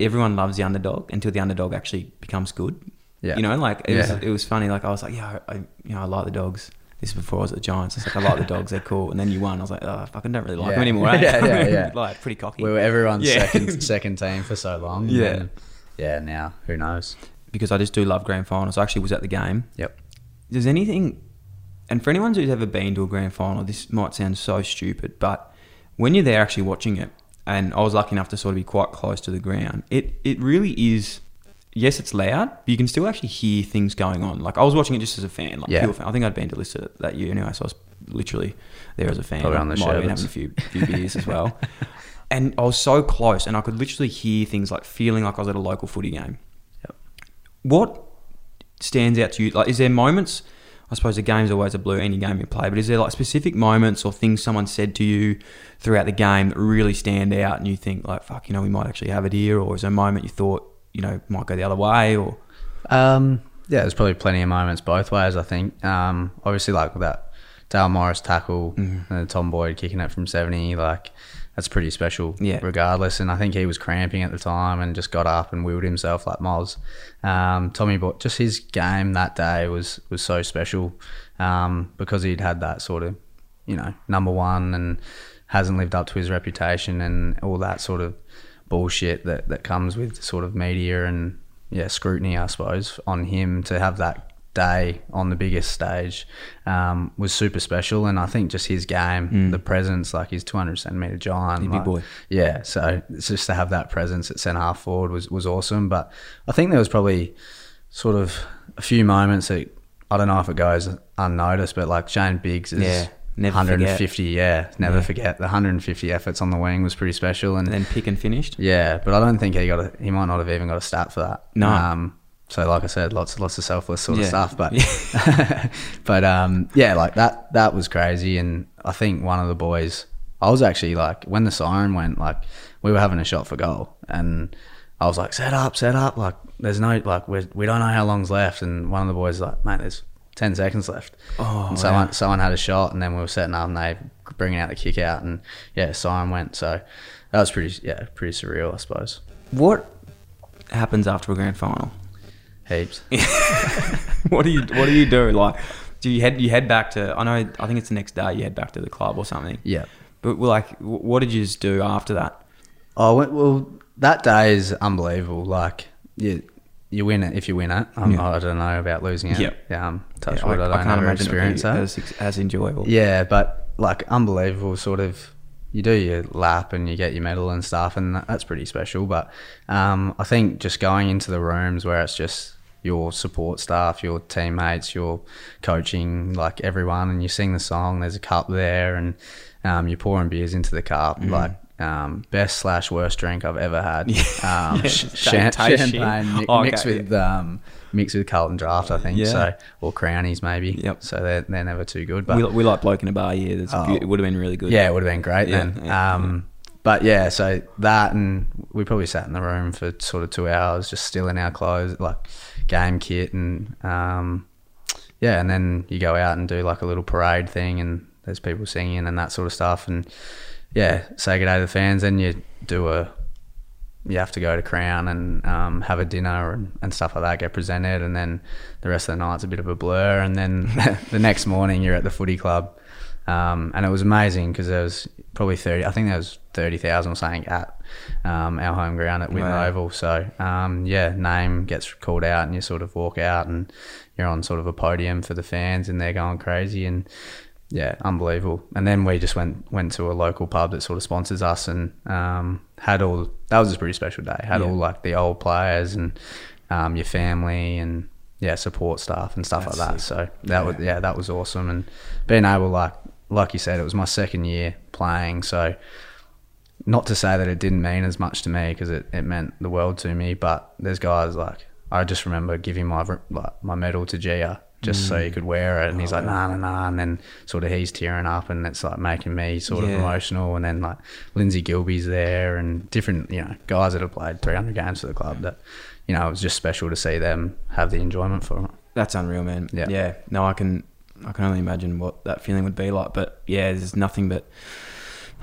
everyone loves the underdog until the underdog actually becomes good. Yeah. You know, like it, Yeah. was, it was funny. Like I was like, yeah, I, you know, I like the dogs. This is before I was at the Giants. It's like I like the dogs. They're cool. And then you won. I was like, oh, I fucking don't really like Yeah. them anymore. eh? Yeah, yeah, yeah. like pretty cocky. We were everyone's Yeah. second second team for so long. Yeah. yeah. Now who knows? because I just do love grand finals. I actually was at the game. Yep. Does anything, and for anyone who's ever been to a grand final, this might sound so stupid, but when you're there actually watching it, and I was lucky enough to sort of be quite close to the ground, it, it really is. Yes, it's loud, but you can still actually hear things going on. Like I was watching it just as a fan, like Yeah. pure fan. I think I'd been to Lister that year anyway, so I was literally there as a fan. Probably on the Might have been sherbets. having a few, few beers as well. And I was so close, and I could literally hear things like feeling like I was at a local footy game. Yep. What stands out to you? Like, is there moments? I suppose the game's always a blur, any game you play, but is there like specific moments or things someone said to you throughout the game that really stand out and you think, like, fuck, you know, we might actually have it here? Or is there a moment you thought, you know, might go the other way? Or, Um, yeah, there's probably plenty of moments both ways. I think. Um, obviously, like that Dale Morris tackle Mm-hmm. and Tom Boyd kicking it from seventy, like that's pretty special. Yeah. Regardless, and I think he was cramping at the time and just got up and willed himself like Moz. Um, Tommy Boyd, just his game that day was was so special um, because he'd had that sort of, you know, number one and hasn't lived up to his reputation and all that sort of bullshit that, that comes with sort of media and yeah scrutiny I suppose on him to have that day on the biggest stage um, was super special and I think just his game the presence like his 200 centimeter giant a big boy. yeah so it's just to have that presence at centre half forward was, was awesome but I think there was probably sort of a few moments that I don't know if it goes unnoticed but like Shane Biggs is Yeah, never 150 yeah never forget the 150 efforts on the wing was pretty special and and then Picken finished? yeah, but I don't think he got a, he might not have even got a stat for that. No. Um, so like I said, lots lots of selfless sort Yeah. of stuff. But but um, yeah, like that that was crazy. And I think one of the boys, I was actually like when the siren went, like we were having a shot for goal, and I was like, set up, set up. Like there's no like we we don't know how long's left. And one of the boys was like, mate, there's ten seconds left. Oh, and someone someone had a shot, and then we were setting up, and they bringing out the kick out, and yeah, siren went. So that was pretty yeah pretty surreal, I suppose. What happens after a grand final? Heaps. what do you What do you do? Like, do you head you head back to? I know. I think it's the next day. You head back to the club or something. Yeah. But like, what did you just do after that? Oh well, well, that day is unbelievable. Like you, you win it if you win it. Um, Yeah. I don't know about losing it. Yep. Um, touch Yeah, wood, I, don't ever experience it would that. as, as enjoyable. Yeah, but like unbelievable. Sort of, you do your lap and you get your medal and stuff, and that's pretty special. But um, I think just going into the rooms where it's just your support staff, your teammates, your coaching, like everyone, and you sing the song. There's a cup there, and um, you're pouring beers into the cup. Mm. Like um, best slash worst drink I've ever had. Um, Yeah, sh- just cham- taste shit. champagne mi- Oh, okay, mixed with um, mixed with Carlton Draft, I think. Yeah. So or Crownies maybe. Yep. So they're they're never too good. But we, we like bloke in a bar. Yeah, that's Oh. it would have been really good. yeah, it would have been great Yeah, then. yeah, um, But yeah, so that and we probably sat in the room for sort of two hours, just still in our clothes, like game kit, and um, yeah, and then you go out and do like a little parade thing, and there's people singing and that sort of stuff, and yeah, say good day to the fans. Then you do a you have to go to Crown and um, have a dinner and, and stuff like that, get presented, and then the rest of the night's a bit of a blur. And then the next morning, you're at the footy club, um, and it was amazing because there was probably thirty. I think there was thirty thousand or something at um, our home ground at Wow. Oval. So um, yeah, name gets called out, and you sort of walk out, and you're on sort of a podium for the fans, and they're going crazy and yeah, unbelievable. And then we just went went to a local pub that sort of sponsors us and um, had all. That was a pretty special day. Had Yeah. all like the old players and um, your family and yeah, support staff and stuff That's like that. sick. So that was yeah, that was awesome. And being able like like you said, it was my second year playing. So not to say that it didn't mean as much to me because it, it meant the world to me. But there's guys like I just remember giving my like my medal to Gia just so he mm. could wear it, and he's oh, like nah nah nah, and then sort of he's tearing up, and it's like making me sort of emotional. And then like Lindsay Gilbee's there, and different you know guys that have played 300 games for the club that you know it was just special to see them have the enjoyment for it. That's unreal, man. Yeah. Yeah. No, I can I can only imagine what that feeling would be like. But yeah, there's nothing but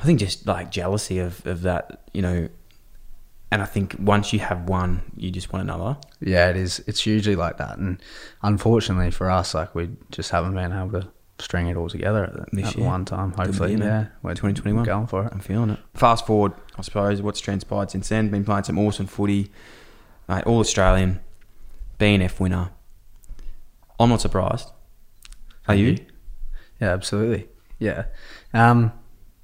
I think just like jealousy of, of that, you know. And I think once you have one, you just want another. Yeah, it is. It's usually like that, and unfortunately for us, like we just haven't been able to string it all together at, the, This at year. one time. Hopefully, man. yeah, we're 2021. going for it. I'm feeling it. Fast forward, I suppose, what's transpired since then? Been playing some awesome footy, mate, all Australian, BNF winner. I'm not surprised. Are you? Yeah, absolutely. Yeah, um,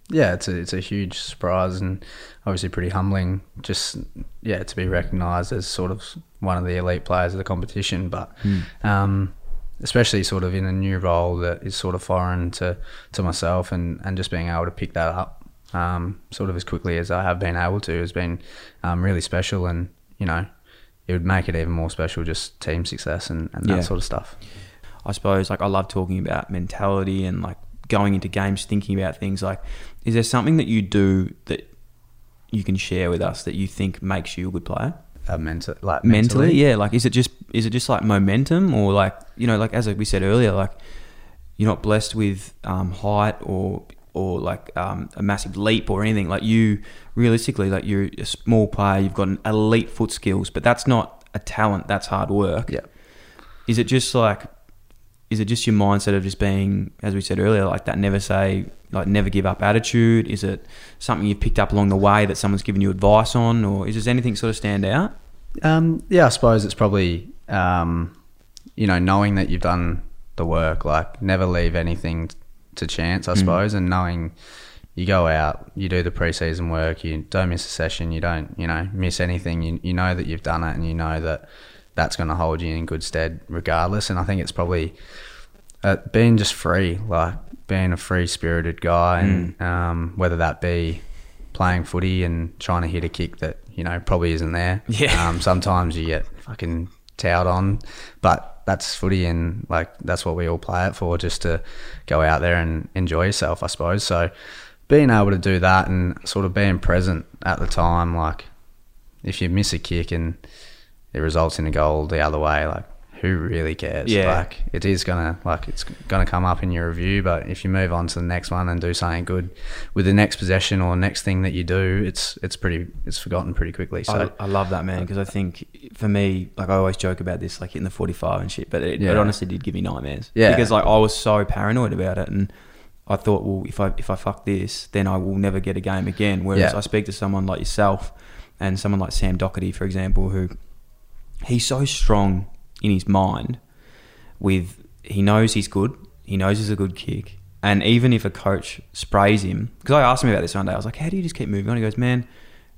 yeah. It's a it's a huge surprise and obviously pretty humbling. Just yeah, to be recognised as sort of one of the elite players of the competition, but um, especially sort of in a new role that is sort of foreign to to myself, and and just being able to pick that up um, sort of as quickly as I have been able to has been um, really special, and you know. It would make it even more special, just team success and, and that Yeah. sort of stuff. I suppose like I love talking about mentality and like going into games thinking about things. Like is there something that you do that you can share with us that you think makes you a good player? Uh, mental, like mentally, yeah like is it just is it just like momentum or like you know like as we said earlier like you're not blessed with um, height or or like um, a massive leap or anything. Like you realistically like you're a small player you've got an elite foot skills but that's not a talent that's hard work. Yeah. is it just like is it just your mindset of just being as we said earlier like that never say like never give up attitude? Is it something you've picked up along the way that someone's given you advice on or is there anything sort of stand out? Um, yeah, I suppose it's probably um, you know knowing that you've done the work, like never leave anything to chance, I suppose, and knowing you go out, you do the preseason work, you don't miss a session, you don't you know miss anything, you you know that you've done it, and you know that that's going to hold you in good stead regardless. And I think it's probably uh, being just free, like being a free spirited guy, and um, whether that be playing footy and trying to hit a kick that you know probably isn't there. Yeah. Um, sometimes you get fucking towed on, but that's footy, and like that's what we all play it for, just to go out there and enjoy yourself, I suppose. So being able to do that and sort of being present at the time, like if you miss a kick and it results in a goal the other way, like who really cares? Yeah. Like it is gonna like it's gonna come up in your review, but if you move on to the next one and do something good with the next possession or next thing that you do, it's it's pretty it's forgotten pretty quickly. So I, I love that man because I think for me, like I always joke about this, like hitting the forty-five and shit, but it, it honestly did give me nightmares. Yeah. because like I was so paranoid about it, and I thought, well, if I if I fuck this, then I will never get a game again. Whereas Yeah. I speak to someone like yourself and someone like Sam Docherty, for example, who he's so strong in his mind. With he knows he's good, he knows he's a good kick, and even if a coach sprays him, because I asked him about this one day, I was like, "How do you just keep moving on?" He goes, "Man, at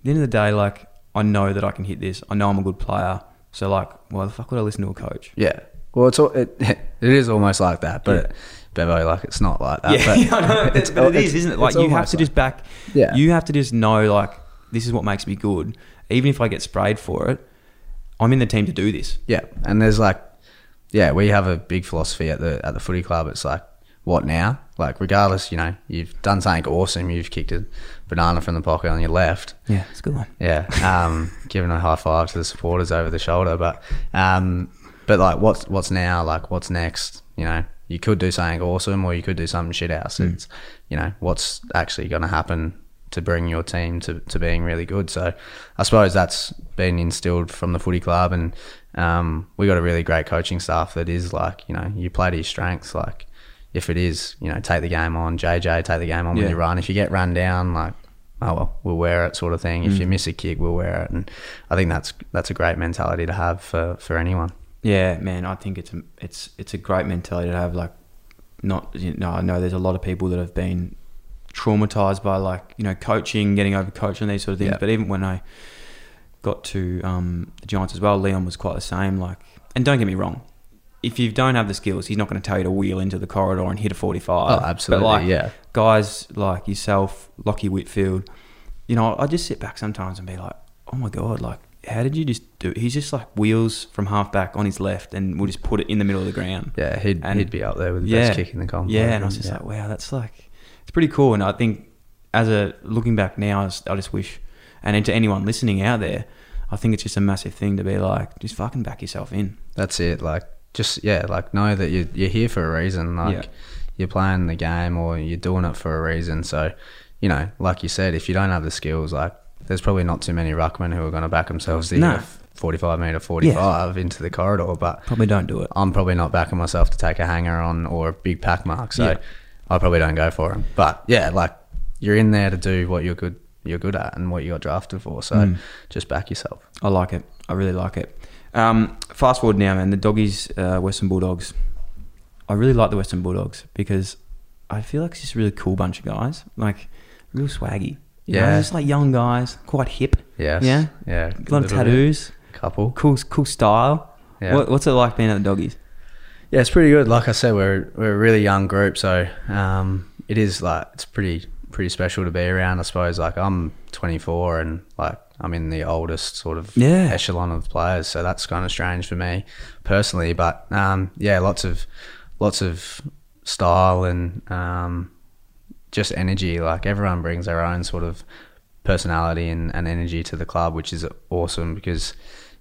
the end of the day, like I know that I can hit this. I know I'm a good player. So like, why the fuck would I listen to a coach? yeah, well, it's all, it it is almost like that, but Yeah. Bevo, like it's not like that. yeah, but know, it's- but it it's- is, isn't it? Like you have to like- just back. Yeah. You have to just know like this is what makes me good. Even if I get sprayed for it, I'm in the team to do this. Yeah, and there's like, yeah, we have a big philosophy at the at the footy club. It's like, what now? Like, regardless, you know, you've done something awesome. You've kicked a banana from the pocket on your left. Yeah, it's a good one. Yeah, um, giving a high five to the supporters over the shoulder. But, um, but like, what's what's now? Like, what's next? You know, you could do something awesome, or you could do something shit house. It's, you know, what's actually going to happen to bring your team to, to being really good. So, I suppose that's been instilled from the footy club, and um, we got a really great coaching staff that is like, you know, you play to your strengths. Like, if it is, you know, take the game on, JJ, take the game on Yeah. when you run. If you get run down, like oh well, we'll wear it, sort of thing. If you miss a kick, we'll wear it, and I think that's that's a great mentality to have for, for anyone. Yeah, man, I think it's a, it's it's a great mentality to have. Like, not you know, I know there's a lot of people that have been traumatized by like you know coaching, getting over coaching these sort of things. Yeah. But even when I got to um, the Giants as well, Leon was quite the same. Like, and don't get me wrong, if you don't have the skills, he's not going to tell you to wheel into the corridor and hit a 45. Oh, absolutely, But like, yeah. guys like yourself, Lockie Whitfield, you know, I just sit back sometimes and be like, oh my god, like. How did you just do? He's just like wheels from half back on his left, and we'll just put it in the middle of the ground. Yeah, he'd And- he'd be up there with the yeah, best kick in the comp. Yeah, and I was just like, wow, that's like, it's pretty cool. And I think, as a looking back now, I just, I just wish, and to anyone listening out there, I think it's just a massive thing to be like, just fucking back yourself in. that's it. Like just yeah, like know that you you're here for a reason. Like Yeah. you're playing the game or you're doing it for a reason. So, you know, like you said, if you don't have the skills, like there's probably not too many ruckmen who are going to back themselves to No. 45 meter 45 into the corridor. But Probably don't do it. I'm probably not backing myself to take a hanger on or a big pack mark. So Yeah. I probably don't go for them. But yeah, like you're in there to do what you're good you're good at and what you got drafted for. So Mm. just back yourself. I like it. I really like it. Um, fast forward now, man. The doggies, uh, Western Bulldogs. I really like the Western Bulldogs because I feel like it's just a really cool bunch of guys. Like real swaggy. You know, Yeah. just like young guys, quite hip. Yes. Yeah. Yeah. A lot of bit. tattoos. Couple. Cool, cool style. Yeah. What, what's it like being at the doggies? Yeah, it's pretty good. Like I said, we're we're a really young group, so um, it is like it's pretty pretty special to be around. I suppose like I'm 24 and like I'm in the oldest sort of Yeah. echelon of players, so that's kind of strange for me personally. But um, yeah, lots of lots of style and um, just energy. Like everyone brings their own sort of personality and, and energy to the club, which is awesome because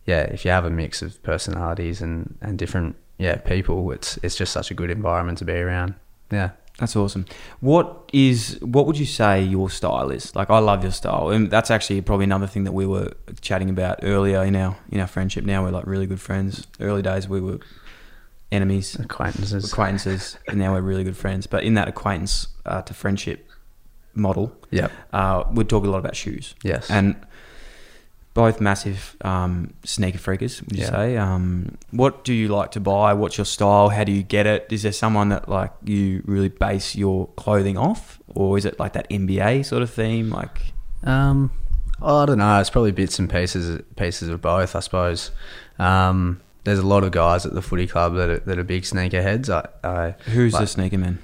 yeah, if you have a mix of personalities and, and different yeah people, it's it's just such a good environment to be around. Yeah. That's awesome. What is what would you say your style is? Like I love your style, and that's actually probably another thing that we were chatting about earlier in our in our friendship. Now we're like really good friends. Early days we were enemies, Acquaintances. acquaintances, and now we're really good friends. But in that acquaintance uh, to friendship model, yeah, uh, we'd talk a lot about shoes. Yes. and both massive um, sneaker freakers. Would you Yeah. say? Um, what do you like to buy? What's your style? How do you get it? Is there someone that like you really base your clothing off, or is it like that NBA sort of theme? Like, Um, I don't know. It's probably bits and pieces pieces of both, I suppose. Um, there's a lot of guys at the footy club that are, that are big sneakerheads. I, I who's like, the sneaker man?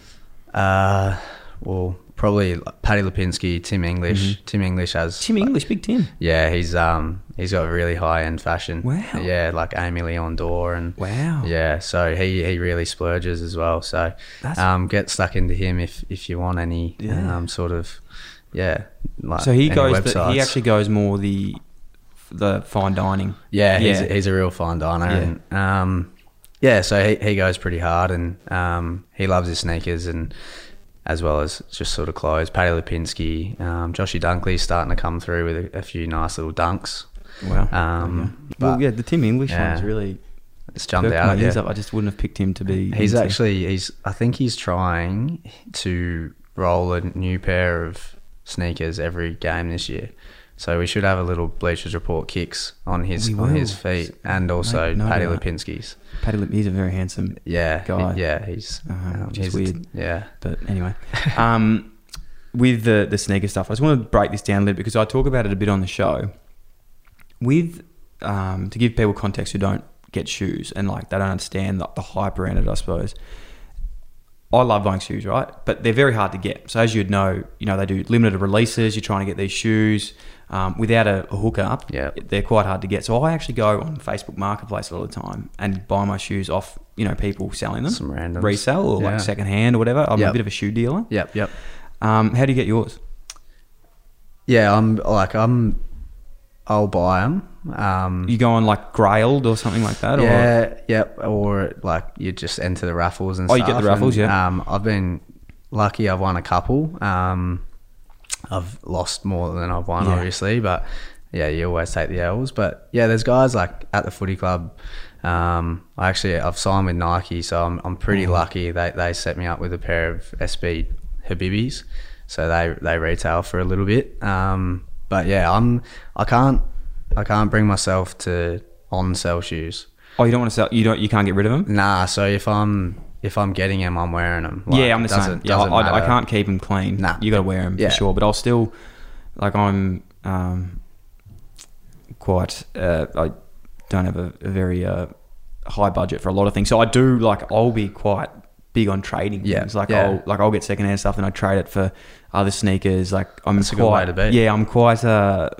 Uh, well, probably like Paddy Lipinski, Tim English. Tim English has Tim English, Big Tim. Yeah, he's um he's got really high end fashion. Wow. Yeah, like Aimé Leon Dore and Wow. Yeah, so he, he really splurges as well. So That's- um get stuck into him if if you want any Yeah. um sort of yeah. Like So he goes. The, he actually goes more the the fine dining. Yeah, he's, Yeah. he's a real fine diner. Yeah. And, um, yeah, so he, he goes pretty hard and um, he loves his sneakers and as well as just sort of clothes. Paddy Lipinski, um, Joshy Dunkley's starting to come through with a, a few nice little dunks. Wow. Um, well, but yeah, the Tim English yeah. one's really it's jumped out. my yeah. up. I just wouldn't have picked him to be. He's into- actually he's I think he's trying to roll a new pair of sneakers every game this year. So we should have a little bleachers report kicks on his on his feet and also no Paddy doubt. Lipinski's. Paddy Lip. He's a very handsome Yeah, Guy. yeah, he's Uh-huh, um, he's weird. yeah, But anyway, um, with the the sneaker stuff, I just want to break this down a little bit because I talk about it a bit on the show. With um, to give people context who don't get shoes and like they don't understand the, the hype around it, I suppose. I love buying shoes, right? But they're very hard to get. So as you'd know, you know they do limited releases. You're trying to get these shoes um, without a, a hookup. Yeah. they're quite hard to get. So I actually go on Facebook Marketplace all the time and buy my shoes off, you know, people selling them, Some randoms. resale or Yeah. like second hand or whatever. I'm a bit of a shoe dealer. yep, yep. Um, how do you get yours? Yeah, I'm like I'm. I'll buy them. Um, You go on like Grailed or something like that? Or? yeah, yep. Or like you just enter the raffles and Oh, you get the raffles, and, yeah. Um, I've been lucky. I've won a couple. Um, I've lost more than I've won, Yeah. obviously, but yeah, you always take the L's. But yeah, there's guys like at the footy club. Um, I actually I've signed with Nike, so I'm I'm pretty Oh. lucky. They they set me up with a pair of SB Habibis, so they they retail for a little bit. Um, but yeah, I'm I can't I can't bring myself to on sell shoes. Oh, you don't want to sell? You don't? You can't get rid of them? Nah, so if I'm if I'm getting them, I'm wearing them. yeah, I'm the same. Yeah, I, I, can't keep them clean. Nah. you got to wear them Yeah. for sure. But I'll still, like, I'm um, quite. Uh, I don't have a, a very uh, high budget for a lot of things, so I do like. I'll be quite big on trading Yeah, things. Like yeah. I'll like I'll get secondhand stuff and I trade it for other sneakers. Like I'm That's a quite. good way to be. Yeah, I'm quite uh,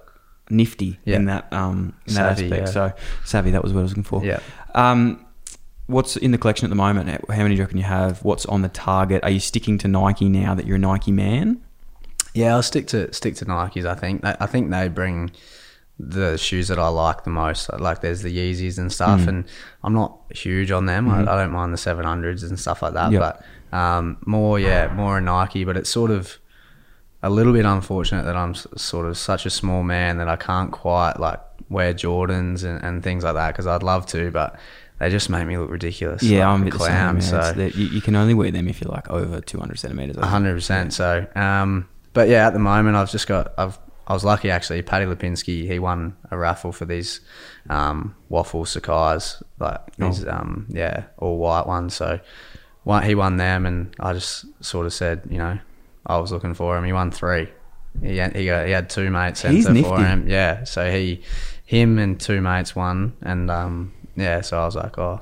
nifty Yeah. in that um in that aspect. So savvy. That was what I was looking for. Yeah. Um, what's in the collection at the moment? How many do you reckon you have? What's on the target? Are you sticking to Nike now that you're a Nike man? Yeah, I'll stick to stick to Nikes. I think I I think they bring the shoes that I like the most. Like there's the Yeezys and stuff, and I'm not huge on them. I, I don't mind the 700s and stuff like that, Yep. but um, more yeah, more a Nike. But it's sort of a little bit unfortunate that I'm sort of such a small man that I can't quite like wear Jordans and, and things like that because I'd love to, but they just make me look ridiculous. Yeah, like I'm a the same. clown. So you, you can only wear them if you're like over 200 centimeters. I think. hundred percent. So, um, but yeah, at the moment, I've just got. I've. I was lucky actually. Paddy Lipinski, he won a raffle for these um, waffle Sacai's, like these, um, yeah, all white ones. So, one, he won them, and I just sort of said, you know, I was looking for him. He won three. He had, he, got, he had two mates He's enter for him. Yeah, so he, him and two mates won, and um, yeah, so I was like, oh,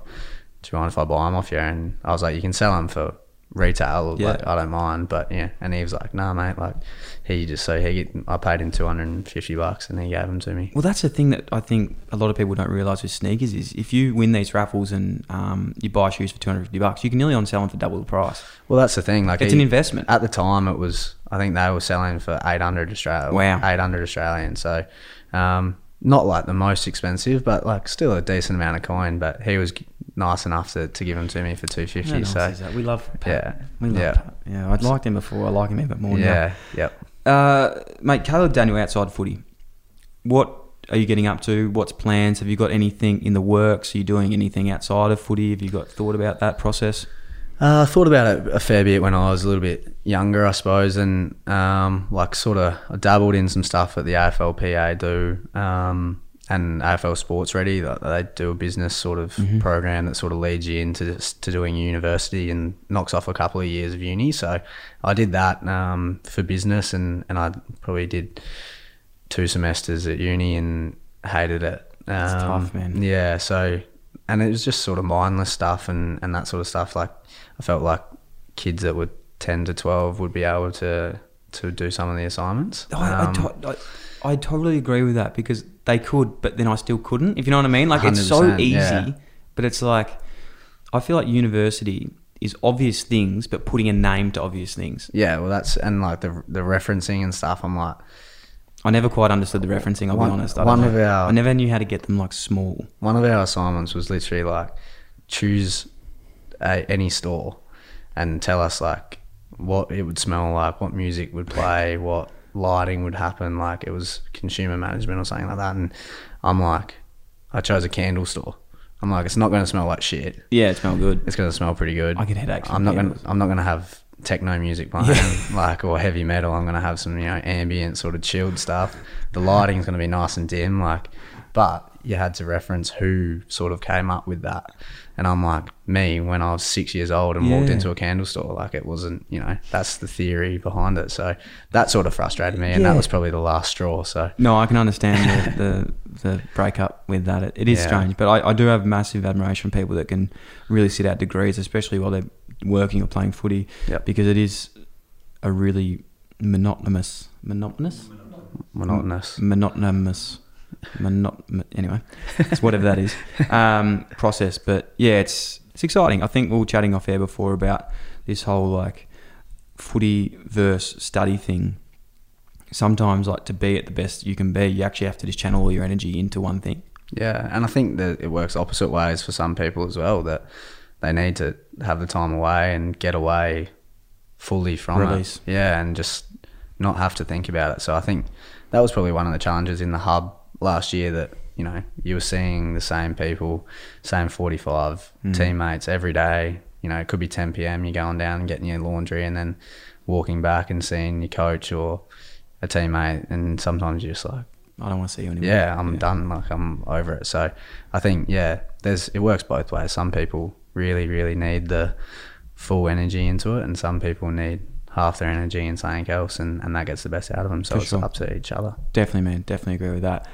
do you mind if I buy them off you? And I was like, you can sell them for retail, Yeah. like I don't mind, but yeah. And he was like, nah, mate, like he just so he I paid him two hundred and fifty bucks, and he gave them to me. Well, that's the thing that I think a lot of people don't realize with sneakers is if you win these raffles and um, you buy shoes for 250 bucks, you can nearly on sell them for double the price. Well, that's the thing. Like It's he- an investment. At the time, it was I think they were selling for eight hundred Australian. Wow. eight hundred Australian. So, um, not like the most expensive, but like still a decent amount of coin. But he was nice enough to, to give them to me for two No so says we love Pat. Yeah. we love Yeah. Pat. Yeah, I'd liked him before. I like him even more now. yeah, yep. Uh, mate, Caleb Daniel outside footy. What are you getting up to? What's plans? Have you got anything in the works? Are you doing anything outside of footy? Have you got thought about that process? Uh, I thought about it a fair bit when I was a little bit younger, I suppose, and um, like sort of I dabbled in some stuff that the AFLPA do um, and AFL Sports Ready. That They do a business sort of program that sort of leads you into to doing university and knocks off a couple of years of uni. So I did that um, for business, and, and I probably did two semesters at uni and hated it. It's Um, tough, man. Yeah, so and it was just sort of mindless stuff and, and that sort of stuff. Like I felt like kids that were ten to twelve would be able to to do some of the assignments. I, I, Um, to- I, I totally agree with that because they could, but then I still couldn't. If you know what I mean, like it's so easy, yeah. but it's like I feel like university is obvious things, but putting a name to obvious things. yeah, well, that's and like the the referencing and stuff. I'm like, I never quite understood the referencing. I'll One- be honest. I one of our- I never knew how to get them like small. one of our assignments was literally like choose a, any store and tell us like what it would smell like, what music would play, what lighting would happen. Like it was consumer management or something like that. And I'm like, I chose a candle store. I'm like, it's not going to smell like shit. Yeah, it smelled good. It's going to smell pretty good. I get headaches I'm not going. I'm not going to have techno music playing, like or heavy metal. I'm going to have some you know ambient sort of chilled stuff. The lighting's going to be nice and dim, like. But you had to reference who sort of came up with that, and I'm like me when I was six years old and walked into a candle store. Like it wasn't, you know, that's the theory behind it. So that sort of frustrated me, and Yeah. that was probably the last straw. So No, I can understand the, the, the breakup with that. It, it is Yeah. strange, but I, I do have massive admiration for people that can really sit out degrees, especially while they're working or playing footy, Yep. because it is a really monotonous, monotonous, monotonous. monotonous, monot. Anyway, it's whatever that is um, process. But yeah, it's it's exciting. I think we were chatting off air before about this whole like footy verse study thing. Sometimes, like to be at the best you can be, you actually have to just channel all your energy into one thing. Yeah, and I think that it works opposite ways for some people as well. That they need to have the time away and get away fully from Release. it. Yeah, and just not have to think about it. So I think that was probably one of the challenges in the hub last year. That you know you were seeing the same people, same forty five hmm. teammates every day. You know, it could be ten p.m. You're going down and getting your laundry, and then walking back and seeing your coach or a teammate, and sometimes you're just like. I don't want to see you anymore. Yeah, I'm done. Like I'm over it. So I think yeah, there's it works both ways. Some people really, really need the full energy into it, and some people need half their energy in something else, and, and that gets the best out of them. So For it's sure. up to each other. Definitely, man. Definitely agree with that.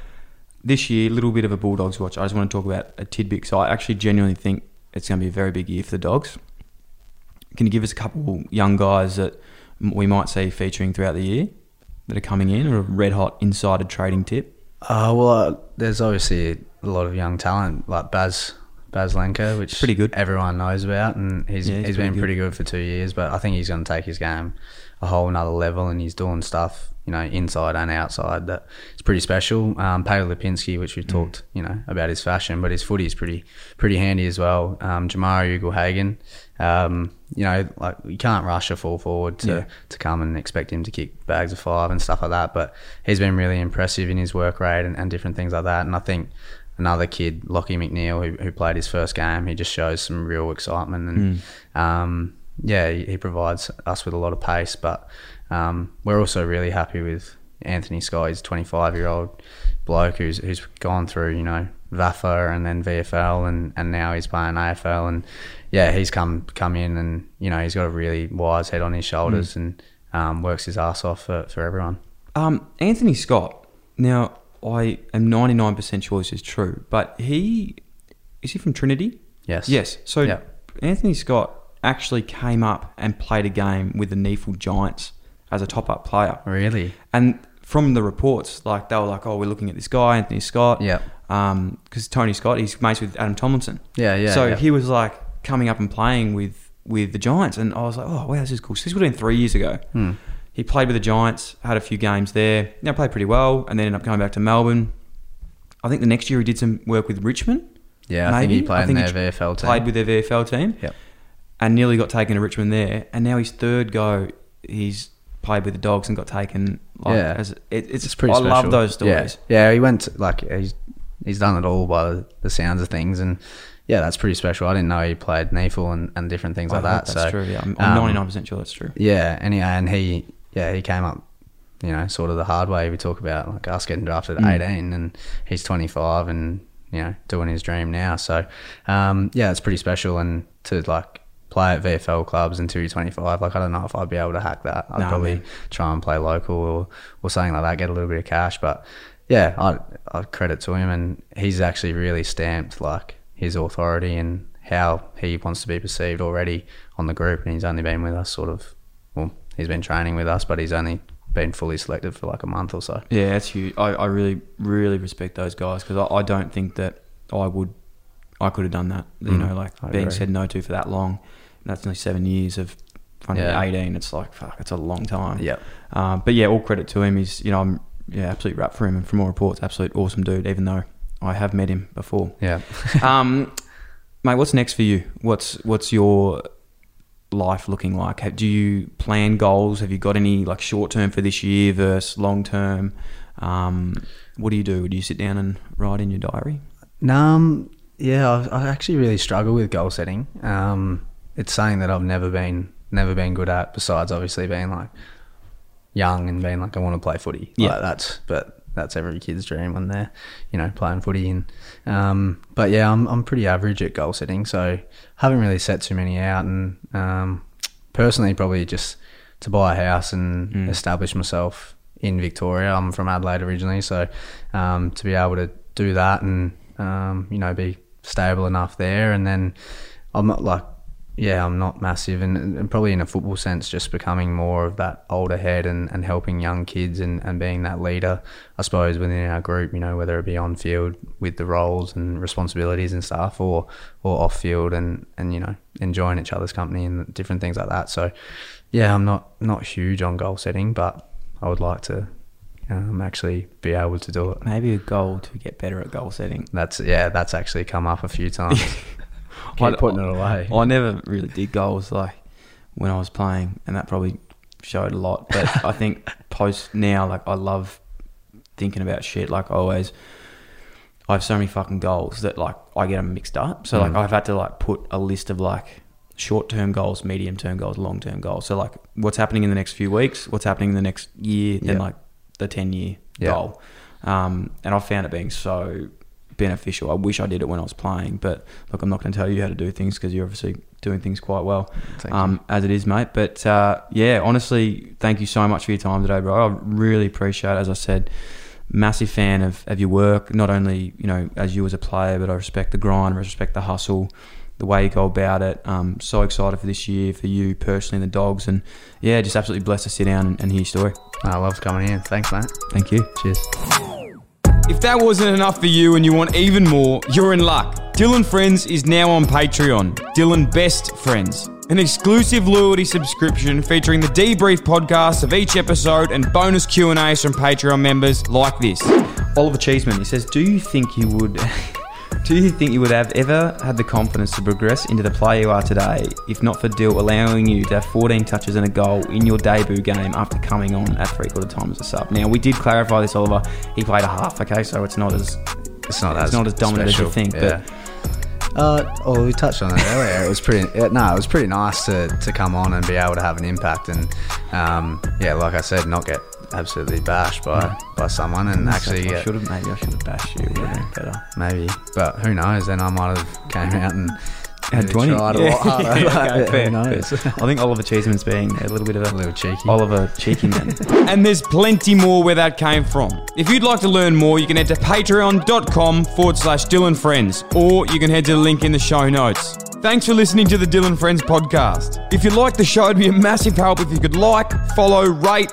This year, a little bit of a Bulldogs watch. I just want to talk about a tidbit. So I actually genuinely think it's going to be a very big year for the Dogs. Can you give us a couple young guys that we might see featuring throughout the year that are coming in, or a red hot insider trading tip? Uh, well, uh, there's obviously a lot of young talent like Baz Baslenka, which Pretty good. Everyone knows about, and he's Yeah, he's he's pretty been good. pretty good for two years. But I think he's going to take his game a whole another level, and he's doing stuff you know inside and outside that is pretty special. Um, Paddy Lipinski, which Mm. we talked you know about his fashion, but his footy is pretty pretty handy as well. Um, Jamarra um, you know, like you can't rush a full forward to, Yeah. to come and expect him to kick bags of five and stuff like that. But he's been really impressive in his work rate and, and different things like that. And I think another kid, Lockie McNeil, who, who played his first game, he just shows some real excitement and um, yeah, he, provides us with a lot of pace. But um, we're also really happy with Anthony Scott. He's a 25 year old bloke who's who's gone through you know VAFA and then VFL and, and now he's playing AFL and yeah he's come come in and you know he's got a really wise head on his shoulders and um, works his ass off for, for everyone. Um, Anthony Scott. Now, I am ninety nine percent sure this is true, but he is he from Trinity? Yes. Yes. So Yeah. Anthony Scott actually came up and played a game with the NEAFL Giants as a top up player. Really? And from the reports, like they were like, "Oh, we're looking at this guy, Anthony Scott." Yeah. Um, because Tony Scott, he's mates with Adam Tomlinson. Yeah, yeah, So yeah. he was like coming up and playing with with the Giants, and I was like, "Oh, wow, this is cool." So this would have been three years ago. Hmm. He played with the Giants, had a few games there. Now played pretty well, and then ended up going back to Melbourne. I think the next year he did some work with Richmond. Yeah, I think he played in he their VFL team. Played with their VFL team Yep. And nearly got taken to Richmond there. And now his third go, he's played with the Dogs and got taken. Like, Yeah. as, it, it's, It's pretty I special. love those stories. Yeah, yeah he went like he's he's done it all by the, sounds of things, and yeah, that's pretty special. I didn't know he played NEAFL and, and different things I like that. that's so true. Yeah, I'm um, ninety nine percent sure that's true. Yeah, and he, and he yeah he came up, you know, sort of the hard way. We talk about like us getting drafted Mm. at eighteen, and he's twenty five, and you know doing his dream now. So um, yeah, it's pretty special, and to like play at VFL clubs until you're 25. Like I don't know if I'd be able to hack that. I'd Nah, probably man. try and play local or or something like that, get a little bit of cash. But yeah, I I credit to him, and he's actually really stamped like his authority and how he wants to be perceived already on the group. And he's only been with us sort of well, he's been training with us, but he's only been fully selected for like a month or so. Yeah, that's huge. I, I really, really respect those guys because I, I don't think that I would, I could have done that. You Mm, know, like I being agree. said no to for that long. That's only seven years of front Yeah. 18. It's like, fuck, it's a long time. Yep. Um, but yeah, all credit to him. He's, you know, I'm, yeah, absolute rap for him. And from all reports, absolute awesome dude, even though I have met him before. Yeah. um, mate, what's next for you? What's, what's your life looking like? Have- Do you plan goals? Have you got any like short term for this year versus long term? Um, what do you do? Do you sit down and write in your diary? Um, yeah, I, I actually really struggle with goal setting. Um, it's something that I've never been never been good at. Besides, obviously being like young and being like I want to play footy. Yeah. Like, that's but that's every kid's dream when they're you know playing footy. And um, but yeah, I'm I'm pretty average at goal setting, so haven't really set too many out. And um, personally, probably just to buy a house and Mm. establish myself in Victoria. I'm from Adelaide originally, so um, to be able to do that and um, you know be stable enough there, and then I'm not like yeah, I'm not massive, and, and probably in a football sense, just becoming more of that older head and, and helping young kids and, and being that leader, I suppose, within our group, you know, whether it be on field with the roles and responsibilities and stuff or, or off field and, and, you know, enjoying each other's company and different things like that. So, yeah, I'm not, not huge on goal setting, but I would like to um, actually be able to do it. Maybe a goal to get better at goal setting. That's, yeah, that's actually come up a few times. I- putting it away. I never really did goals like when I was playing, and that probably showed a lot. But I think post now, like I love thinking about shit. Like I always, I have so many fucking goals that like I get them mixed up. So like Mm. I've had to like put a list of like short term goals, medium term goals, long term goals. So like what's happening in the next few weeks, what's happening in the next year, then like the ten year Yeah. goal. Um, and I found it being so beneficial. I wish I did it when I was playing, but look, I'm not going to tell you how to do things because you're obviously doing things quite well um, as it is, mate. But uh, yeah, honestly, thank you so much for your time today, bro. I really appreciate it. As I said, massive fan of, of your work, not only, you know, as you as a player, but I respect the grind, I respect the hustle, the way you go about it. Um, so excited for this year, for you personally and the dogs. And yeah, just absolutely blessed to sit down and, and hear your story. I love coming in. Thanks, mate. Thank you. Cheers. If that wasn't enough for you and you want even more, you're in luck. Dylan Friends is now on Patreon. Dylan Best Friends. An exclusive loyalty subscription featuring the debrief podcast of each episode and bonus Q&As from Patreon members like this. Oliver Cheeseman, he says, "Do you think you would do you think you would have ever had the confidence to progress into the player you are today if not for Dill allowing you to have 14 touches and a goal in your debut game after coming on at three quarter time as a sub? Now we did clarify this, Oliver. He played a half, okay, so it's not as It's not it's as not as dominant special. as you think, Yeah. Uh, oh, we touched on it earlier. It was pretty. No, it was pretty nice to, to come on and be able to have an impact, and um, yeah, like I said, not get absolutely bashed by, by someone, and but actually I should have maybe I should have bashed you. Would have been better. maybe, but who knows? Then I might have came out and Had 20. tried a lot harder. yeah, but okay, fair, who knows? fair. I think Oliver Cheeseman's being a little bit of a little cheeky. Oliver Cheeky Man. and there's plenty more where that came from. If you'd like to learn more, you can head to patreon.com forward slash Dylan Friends, or you can head to the link in the show notes. Thanks for listening to the Dylan Friends podcast. If you like the show, it'd be a massive help if you could like, follow, rate,